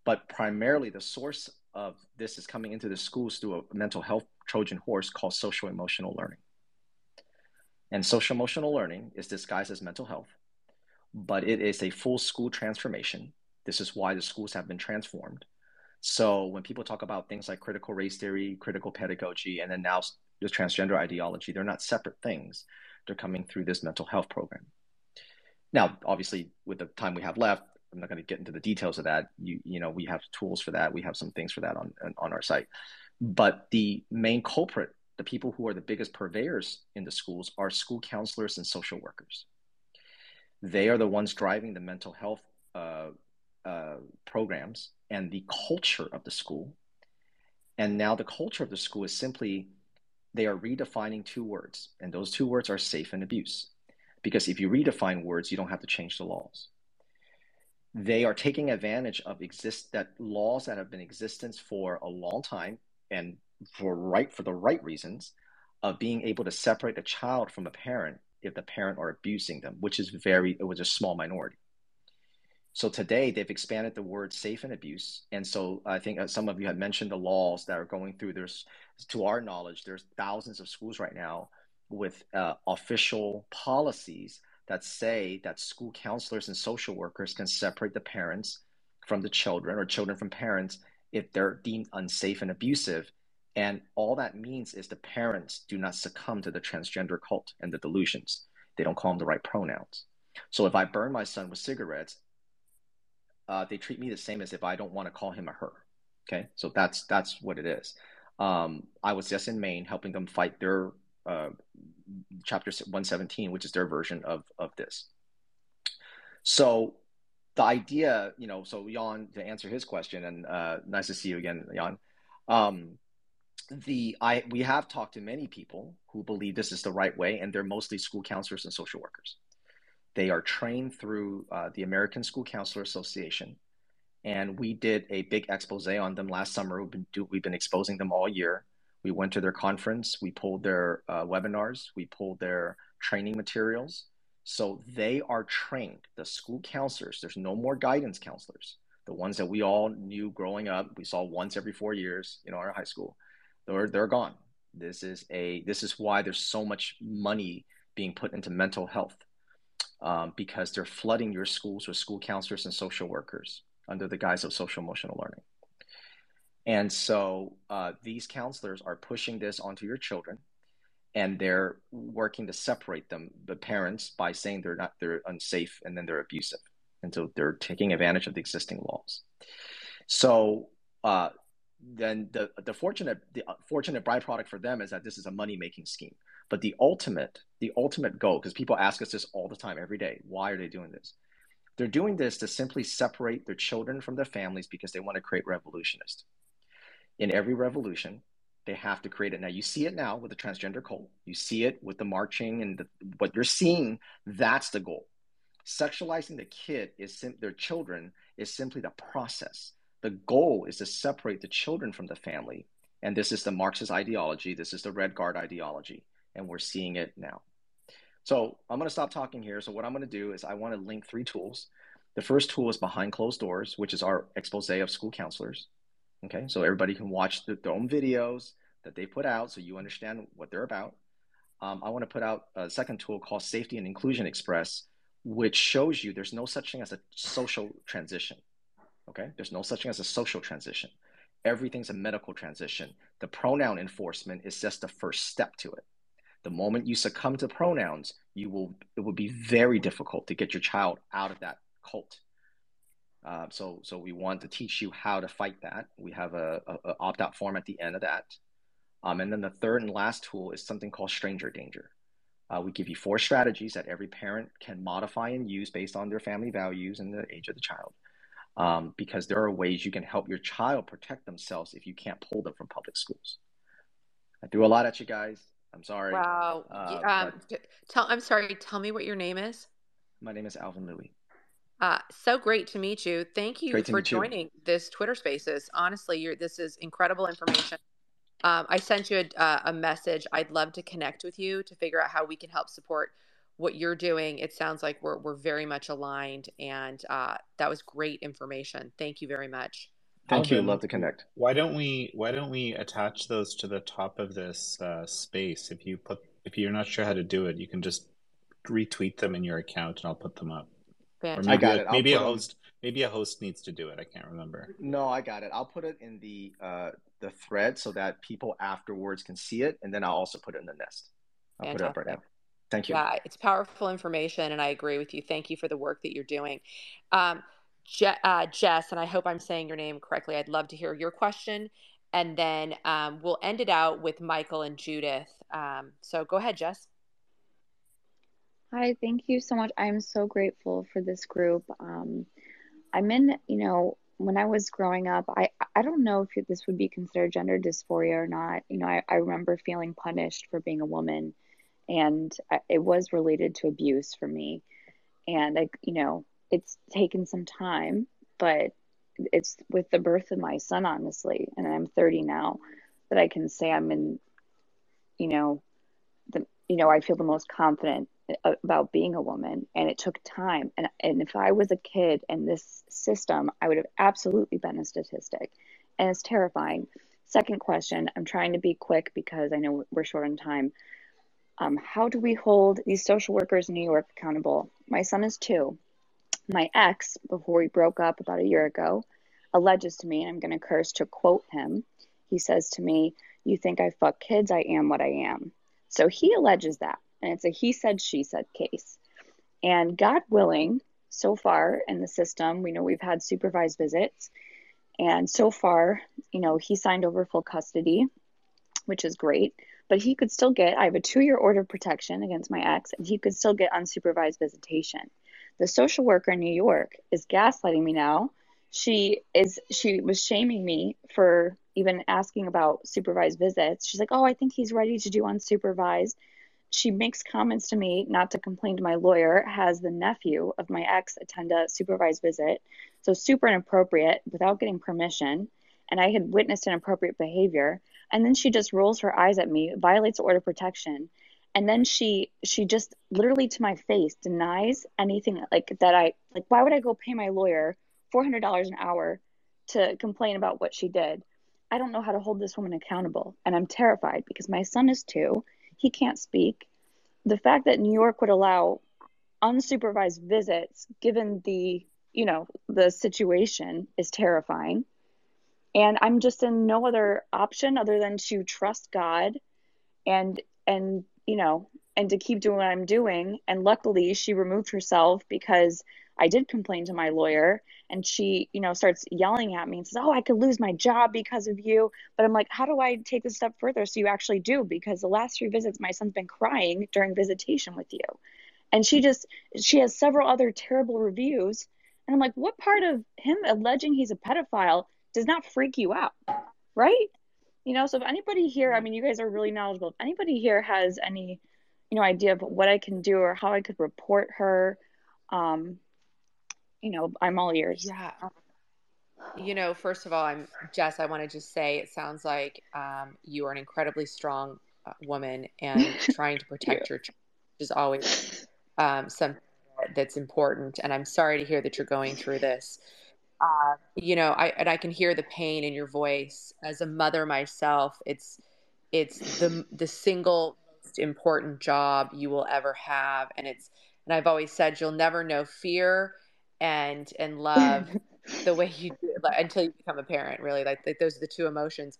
but primarily the source of this is coming into the schools through a mental health Trojan horse called social emotional learning. And social emotional learning is disguised as mental health, but it is a full school transformation. This is why the schools have been transformed. So when people talk about things like critical race theory, critical pedagogy, and then now the transgender ideology, they're not separate things. They're coming through this mental health program. Now, obviously, with the time we have left, I'm not going to get into the details of that. You you know, we have tools for that. We have some things for that on on our site. But the main culprit, the people who are the biggest purveyors in the schools, are school counselors and social workers. They are the ones driving the mental health uh, uh, programs and the culture of the school. And now the culture of the school is simply they are redefining two words, and those two words are safe and abuse. Because if you redefine words, you don't have to change the laws. They are taking advantage of exist that laws that have been in existence for a long time and for right for the right reasons of being able to separate a child from a parent if the parent are abusing them, which is very it was a small minority. So today they've expanded the word safe and abuse. And so I think uh, some of you had mentioned the laws that are going through. There's, to our knowledge, there's thousands of schools right now with uh, official policies that say that school counselors and social workers can separate the parents from the children or children from parents if they're deemed unsafe and abusive. And all that means is the parents do not succumb to the transgender cult and the delusions. They don't call them the right pronouns. So if I burn my son with cigarettes, uh, they treat me the same as if I don't want to call him a her. Okay, so that's that's what it is. Um, I was just in Maine helping them fight their uh, chapter 117, which is their version of of this. So the idea, you know, so Jan, to answer his question, and uh, nice to see you again, Jan. Um, the I we have talked to many people who believe this is the right way, and they're mostly school counselors and social workers. They are trained through uh, the American School Counselor Association. And we did a big expose on them last summer. We've been, do, we've been exposing them all year. We went to their conference, we pulled their uh, webinars, we pulled their training materials. So they are trained, the school counselors. There's no more guidance counselors. The ones that we all knew growing up, we saw once every four years, in our high school. They're, they're gone. This is a this is why there's so much money being put into mental health um, because they're flooding your schools with school counselors and social workers under the guise of social emotional learning. And so uh, these counselors are pushing this onto your children and they're working to separate them, the parents, by saying they're not, they're unsafe and then they're abusive. And so they're taking advantage of the existing laws. So uh, then the, the fortunate, the fortunate byproduct for them is that this is a money making scheme. But the ultimate, the ultimate goal, because people ask us this all the time, every day, why are they doing this? They're doing this to simply separate their children from their families because they want to create revolutionists. In every revolution, they have to create it. Now you see it now with the transgender cult. You see it with the marching and the, what you're seeing. That's the goal. Sexualizing the kid is sim- their children is simply the process. The goal is to separate the children from the family. And this is the Marxist ideology. This is the Red Guard ideology and we're seeing it now. So I'm going to stop talking here. So what I'm going to do is I want to link three tools. The first tool is behind closed doors, which is our expose of school counselors. Okay, so everybody can watch the, their own videos that they put out, so you understand what they're about. Um, I want to put out a second tool called Safety and Inclusion Express, which shows you there's no such thing as a social transition. Okay, there's no such thing as a social transition. Everything's a medical transition. The pronoun enforcement is just the first step to it. The moment you succumb to pronouns, you will it will be very difficult to get your child out of that cult. Uh, so so we want to teach you how to fight that. We have a, a, a opt out form at the end of that. Um, and then the third and last tool is something called stranger danger. Uh, we give you four strategies that every parent can modify and use based on their family values and the age of the child. Um, because there are ways you can help your child protect themselves if you can't pull them from public schools. I threw a lot at you guys. I'm sorry. Wow. Uh, um, tell, I'm sorry. Tell me what your name is. my name is Alvin Lui. Uh, so great to meet you. Thank you for meet you. joining this Twitter Spaces. Honestly, you're this is incredible information. Um, I sent you a, uh, a message. I'd love to connect with you to figure out how we can help support what you're doing. It sounds like we're we're very much aligned, and uh, that was great information. Thank you very much. Thank you. Alvin, Love to connect. why don't we why don't we attach those to the top of this uh, space? If you put if you're not sure how to do it, you can just retweet them in your account, and I'll put them up. Or Fantastic. I got it. I'll maybe a put 'em- host maybe a host needs to do it. I can't remember. No, I got it. I'll put it in the uh the thread so that people afterwards can see it, and then I'll also put it in the nest. I'll put it up right now. Thank you. Yeah, it's powerful information, and I agree with you. Thank you for the work that you're doing. Um, Je- uh, Jess, and I hope I'm saying your name correctly. I'd love to hear your question, and then um, we'll end it out with Michael and Judith. Um, so go ahead, Jess. Hi, thank you so much. I'm so grateful for this group. Um, I'm in, you know, when I was growing up, I I don't know if this would be considered gender dysphoria or not. You know, I, I remember feeling punished for being a woman, and I, it was related to abuse for me. And I, you know, it's taken some time, but it's with the birth of my son, honestly, and I'm 30 now, that I can say I'm in, you know, the you know I feel the most confident about being a woman and it took time. And and if I was a kid in this system I would have absolutely been a statistic. And it's terrifying. Second question I'm trying to be quick because I know we're short on time. Um, how do we hold these social workers in New York accountable? My son is two. My ex before we broke up about a year ago alleges to me and I'm going to curse to quote him. He says to me you think I fuck kids? I am what I am. So he alleges that, and it's a he said, she said case. And God willing, so far in the system, we know we've had supervised visits. And so far, you know, he signed over full custody, which is great. But he could still get, I have a two year order of protection against my ex, and he could still get unsupervised visitation. The social worker in New York is gaslighting me now. She is, she was shaming me for even asking about supervised visits. She's like, oh, I think he's ready to do unsupervised. She makes comments to me, not to complain to my lawyer, has the nephew of my ex attend a supervised visit. So super inappropriate without getting permission. And I had witnessed inappropriate behavior. And then she just rolls her eyes at me, violates order protection. And then she she just literally to my face denies anything like that I like why would I go pay my lawyer four hundred dollars an hour to complain about what she did? I don't know how to hold this woman accountable. And I'm terrified because my son is two. He can't speak. The fact that New York would allow unsupervised visits, given the, you know, the situation is terrifying. And I'm just in no other option other than to trust God and, and, you know, and to keep doing what I'm doing. And luckily she removed herself because I did complain to my lawyer and she, you know, starts yelling at me and says, Oh, I could lose my job because of you. But I'm like, How do I take this step further so you actually do? Because the last three visits, my son's been crying during visitation with you. And she just, she has several other terrible reviews. And I'm like, What part of him alleging he's a pedophile does not freak you out? Right? You know, so if anybody here, I mean, you guys are really knowledgeable. If anybody here has any, you know, idea of what I can do or how I could report her, um, you know, I'm all ears. Yeah. You know, first of all, I'm Jess. I want to just say it sounds like um, you are an incredibly strong uh, woman, and [laughs] trying to protect your child is always um, something that's important. And I'm sorry to hear that you're going through this. Uh, you know, I and I can hear the pain in your voice. As a mother myself, it's it's the the single most important job you will ever have, and it's and I've always said you'll never know fear and and love [laughs] the way you do like, until you become a parent really like, like those are the two emotions.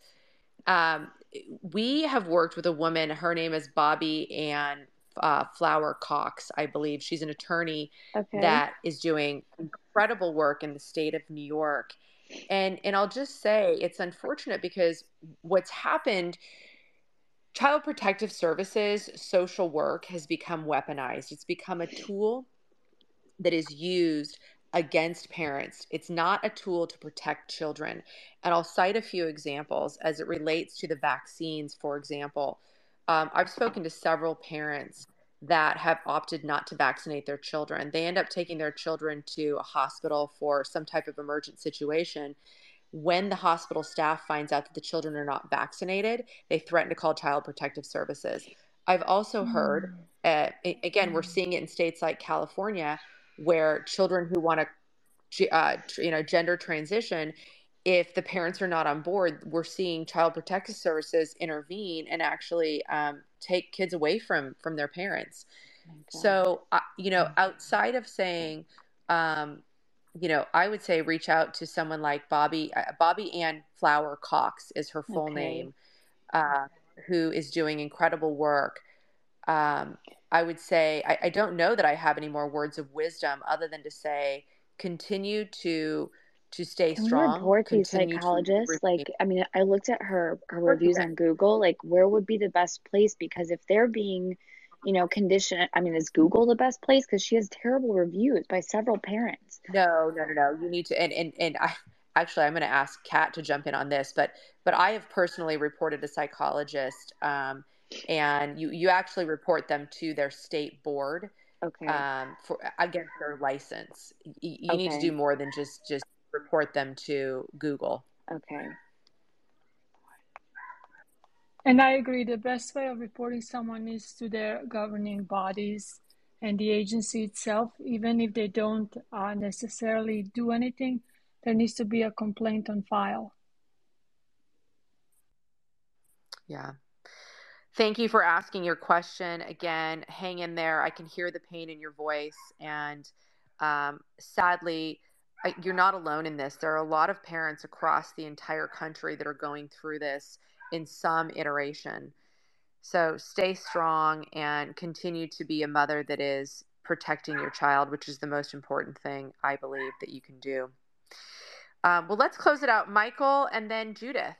Um, we have worked with a woman her name is bobbie anne uh, flower cox i believe. She's an attorney Okay. that is doing incredible work in the state of new york. And and i'll just say it's unfortunate because what's happened child protective services social work has become weaponized. It's become a tool that is used against parents. It's not a tool to protect children. And I'll cite a few examples as it relates to the vaccines, for example. Um, I've spoken to several parents that have opted not to vaccinate their children. They end up taking their children to a hospital for some type of emergent situation. When the hospital staff finds out that the children are not vaccinated, they threaten to call Child Protective Services. I've also heard, uh, again, we're seeing it in states like California, where children who want to uh, you know gender transition if the parents are not on board, we're seeing Child Protective Services intervene and actually um, take kids away from from their parents. So, uh, you know, outside of saying, um, you know, I would say reach out to someone like Bobbie, uh, Bobbie Anne Flower Cox is her full Okay. name, uh, who is doing incredible work. Um, I would say, I, I don't know that I have any more words of wisdom other than to say, continue to to stay strong, report these continue to psychologists? Like. I mean, I looked at her her reviews on Google. Like, where would be the best place? Because if they're being, you know, conditioned, I mean, is Google the best place? Because she has terrible reviews by several parents. No, no, no, no. You need to, and and and I actually I'm going to ask Kat to jump in on this, but but I have personally reported a psychologist, um, and you you actually report them to their state board, Okay. um, for against their license. Y- you need to do more than just just report them to Google. Okay. And I agree, the best way of reporting someone is to their governing bodies and the agency itself. Even if they don't uh, necessarily do anything, there needs to be a complaint on file. Yeah. Thank you for asking your question. Again, hang in there. I can hear the pain in your voice. And um, sadly, I, you're not alone in this. There are a lot of parents across the entire country that are going through this in some iteration. So stay strong and continue to be a mother that is protecting your child, which is the most important thing I believe that you can do. Um, well, let's close it out. Michael and then Judith.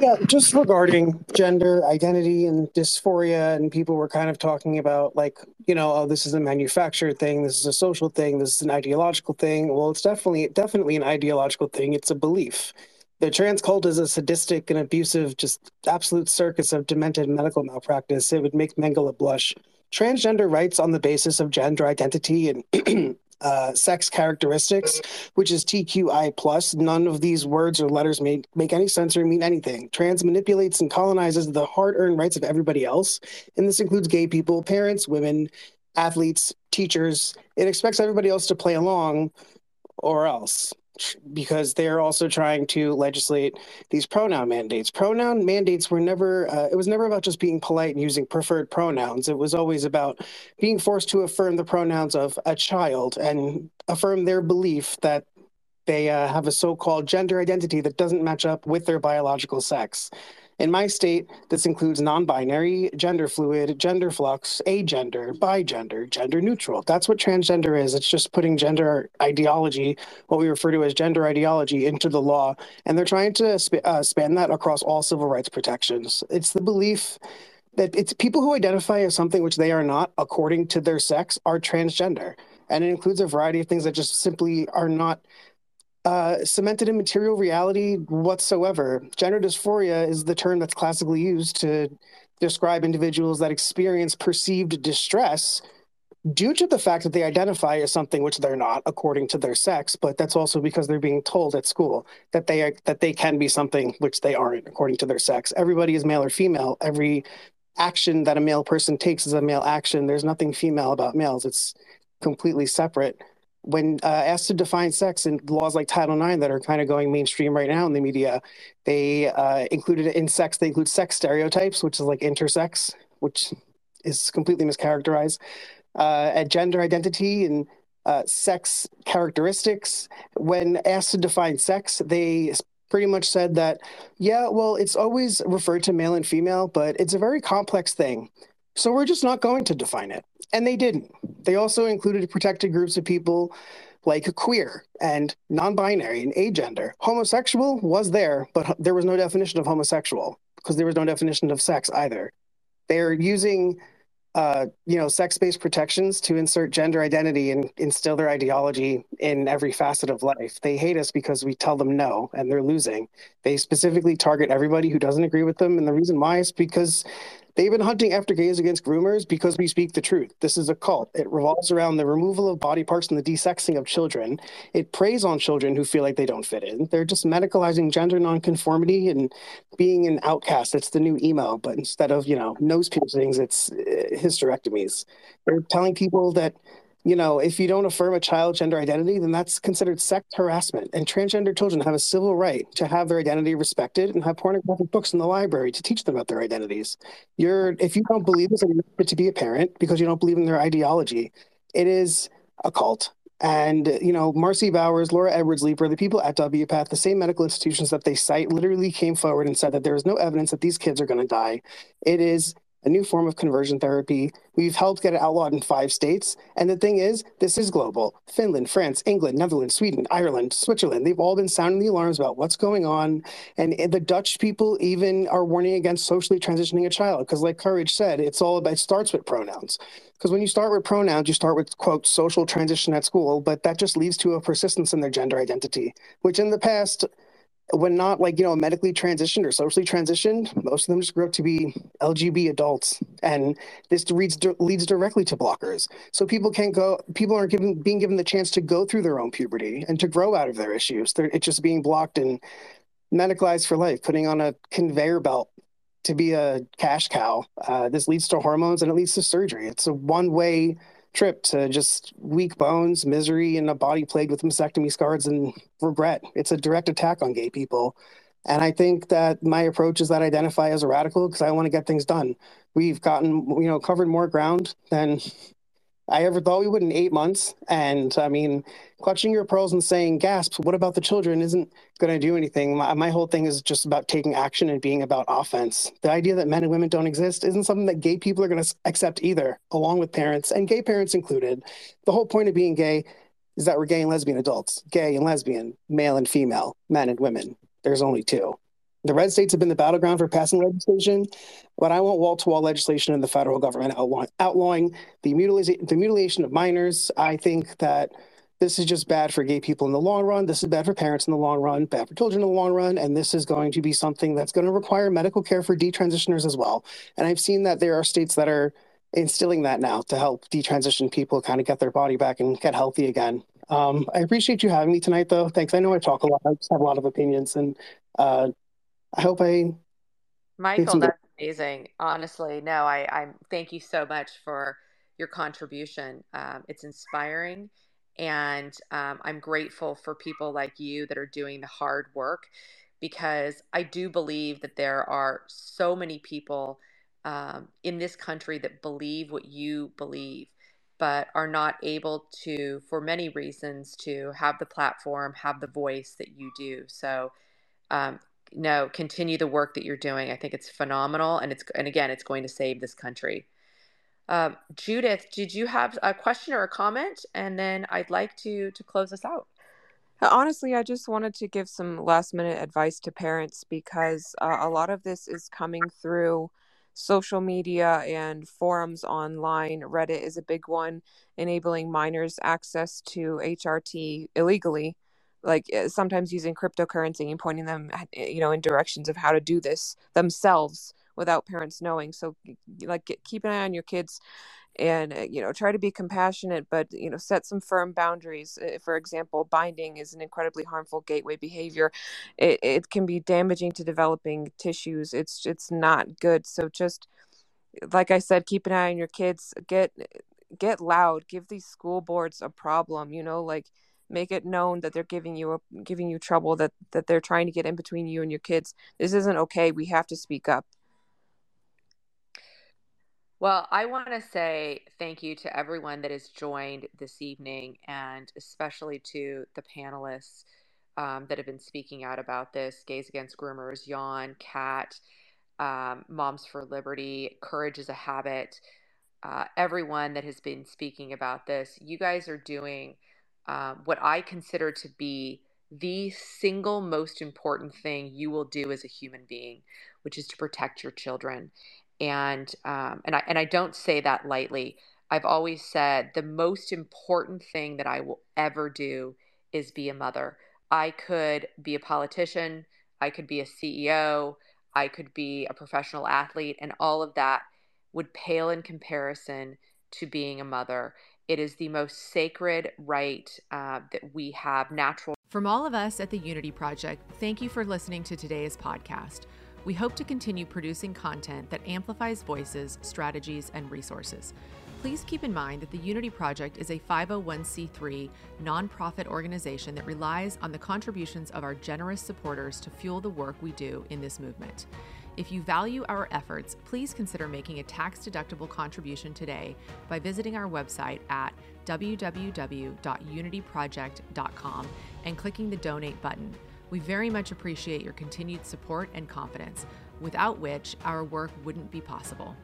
Yeah, just regarding gender identity and dysphoria, and people were kind of talking about, like, you know, oh, this is a manufactured thing, this is a social thing, this is an ideological thing. Well, it's definitely, definitely an ideological thing. It's a belief. The trans cult is a sadistic and abusive, just absolute circus of demented medical malpractice. It would make Mengele blush. Transgender rights on the basis of gender identity and [clears throat] uh, sex characteristics, which is TQI plus. None of these words or letters make, make any sense or mean anything. Trans manipulates and colonizes the hard-earned rights of everybody else, and this includes gay people, parents, women, athletes, teachers. It expects everybody else to play along, or else because they're also trying to legislate these pronoun mandates. Pronoun mandates were never, uh, it was never about just being polite and using preferred pronouns. It was always about being forced to affirm the pronouns of a child and affirm their belief that they uh, have a so called gender identity that doesn't match up with their biological sex. In my state, this includes non binary, gender fluid, gender flux, agender, bigender, gender neutral. That's what transgender is. It's just putting gender ideology, what we refer to as gender ideology, into the law. And they're trying to sp- uh, span that across all civil rights protections. It's the belief that it's people who identify as something which they are not according to their sex are transgender. And it includes a variety of things that just simply are not uh, cemented in material reality whatsoever. Gender dysphoria is the term that's classically used to describe individuals that experience perceived distress due to the fact that they identify as something which they're not according to their sex but that's also because they're being told at school that they are that they can be something which they aren't according to their sex. Everybody is male or female. Every action that a male person takes is a male action. There's nothing female about males. It's completely separate when uh, asked to define sex in laws like Title IX that are kind of going mainstream right now in the media, they uh, included in sex, they include sex stereotypes, which is like intersex, which is completely mischaracterized, uh, gender identity and uh, sex characteristics. When asked to define sex, they pretty much said that, yeah, well, it's always referred to male and female, but it's a very complex thing. So we're just not going to define it. And they didn't. They also included protected groups of people like queer and non binary and agender. Homosexual was there, but there was no definition of homosexual because there was no definition of sex either. They're using uh, you know, sex-based protections to insert gender identity and instill their ideology in every facet of life. They hate us because we tell them no, and they're losing. They specifically target everybody who doesn't agree with them, and the reason why is because they've been hunting after gays against groomers because we speak the truth. This is a cult. It revolves around the removal of body parts and the desexing of children. It preys on children who feel like they don't fit in. They're just medicalizing gender nonconformity and being an outcast. It's the new emo, but instead of you know nose piercings, it's uh, hysterectomies. They're telling people that you know, if you don't affirm a child's gender identity, then that's considered sex harassment. And transgender children have a civil right to have their identity respected and have pornographic books in the library to teach them about their identities. You're, if you don't believe this, you're not to be a parent because you don't believe in their ideology. It is a cult. And, you know, Marci Bowers, Laura Edwards Leeper, the people at WPATH, the same medical institutions that they cite, literally came forward and said that there is no evidence that these kids are going to die. It is a new form of conversion therapy. We've helped get it outlawed in five states. And the thing is, this is global. Finland, France, England, Netherlands, Sweden, Ireland, Switzerland, they've all been sounding the alarms about what's going on. And the Dutch people even are warning against socially transitioning a child. Because, like Courage said, it's all about, it starts with pronouns. Because when you start with pronouns, you start with, quote, social transition at school, but that just leads to a persistence in their gender identity, which in the past, when not like you know medically transitioned or socially transitioned most of them just grew up to be lgb adults. And this leads leads directly to blockers. So people can't go people aren't given being given the chance to go through their own puberty and to grow out of their issues. They're, it's just being blocked and medicalized for life putting on a conveyor belt to be a cash cow. Uh, this leads to hormones and it leads to surgery. It's a one way trip to just weak bones, misery, and a body plagued with mastectomy scars and regret. It's a direct attack on gay people. And I think that my approach is that I identify as a radical because I want to get things done. We've gotten, you know, covered more ground than I ever thought we would in eight months. And I mean, clutching your pearls and saying, gasps, what about the children isn't going to do anything. My, my, whole thing is just about taking action and being about offense. The idea that men and women don't exist isn't something that gay people are going to accept either, along with parents and gay parents included. The whole point of being gay is that we're gay and lesbian adults, gay and lesbian, male and female, men and women. There's only two. The red states have been the battleground for passing legislation, but I want wall to wall legislation in the federal government outlawing, the, mutilation, the mutilation of minors. I think that this is just bad for gay people in the long run. This is bad for parents in the long run, bad for children in the long run. And this is going to be something that's going to require medical care for detransitioners as well. And I've seen that there are states that are instilling that now to help detransition people kind of get their body back and get healthy again. Um, I appreciate you having me tonight, though. Thanks. I know I talk a lot. I just have a lot of opinions, and uh, I hope I. Michael, that's amazing. Honestly, no, I, I thank you so much for your contribution. Um, it's inspiring, and um, I'm grateful for people like you that are doing the hard work because I do believe that there are so many people um, in this country that believe what you believe, but are not able to, for many reasons, to have the platform, have the voice that you do. So, um, no, continue the work that you're doing. I think it's phenomenal, and it's and again, it's going to save this country. Uh, Judith, did you have a question or a comment? And then I'd like to to close us out. Uh, honestly, I just wanted to give some last minute advice to parents because uh, a lot of this is coming through social media and forums online. Reddit is a big one, enabling minors access to HRT illegally like eh, sometimes using cryptocurrency and pointing them eh, you know in directions of how to do this themselves without parents knowing. So like keep an eye on your kids and eh, you know try to be compassionate but you know set some firm boundaries. For example binding is an incredibly harmful gateway behavior. It, it can be damaging to developing tissues. It's it's not good. So just like i said keep an eye on your kids. Get get loud. Give these school boards a problem you know like make it known that they're giving you a, giving you trouble that that they're trying to get in between you and your kids. This isn't okay. We have to speak up. Well, I want to say thank you to everyone that has joined this evening, and especially to the panelists um, that have been speaking out about this. Gays Against Groomers, Jan, Cat, um, Moms for Liberty, Courage is a Habit, uh, everyone that has been speaking about this. You guys are doing um, what I consider to be the single most important thing you will do as a human being, which is to protect your children. And um, and I and I don't say that lightly. I've always said the most important thing that I will ever do is be a mother. I could be a politician, I could be a CEO, I could be a professional athlete, and all of that would pale in comparison to being a mother. It is the most sacred right uh, that we have natural. From all of us at the Unity Project, thank you for listening to today's podcast. We hope to continue producing content that amplifies voices, strategies, and resources. Please keep in mind that the Unity Project is a 501c3 nonprofit organization that relies on the contributions of our generous supporters to fuel the work we do in this movement. If you value our efforts, please consider making a tax deductible contribution today by visiting our website at www.unityproject.com and clicking the donate button. We very much appreciate your continued support and confidence, without which our work wouldn't be possible.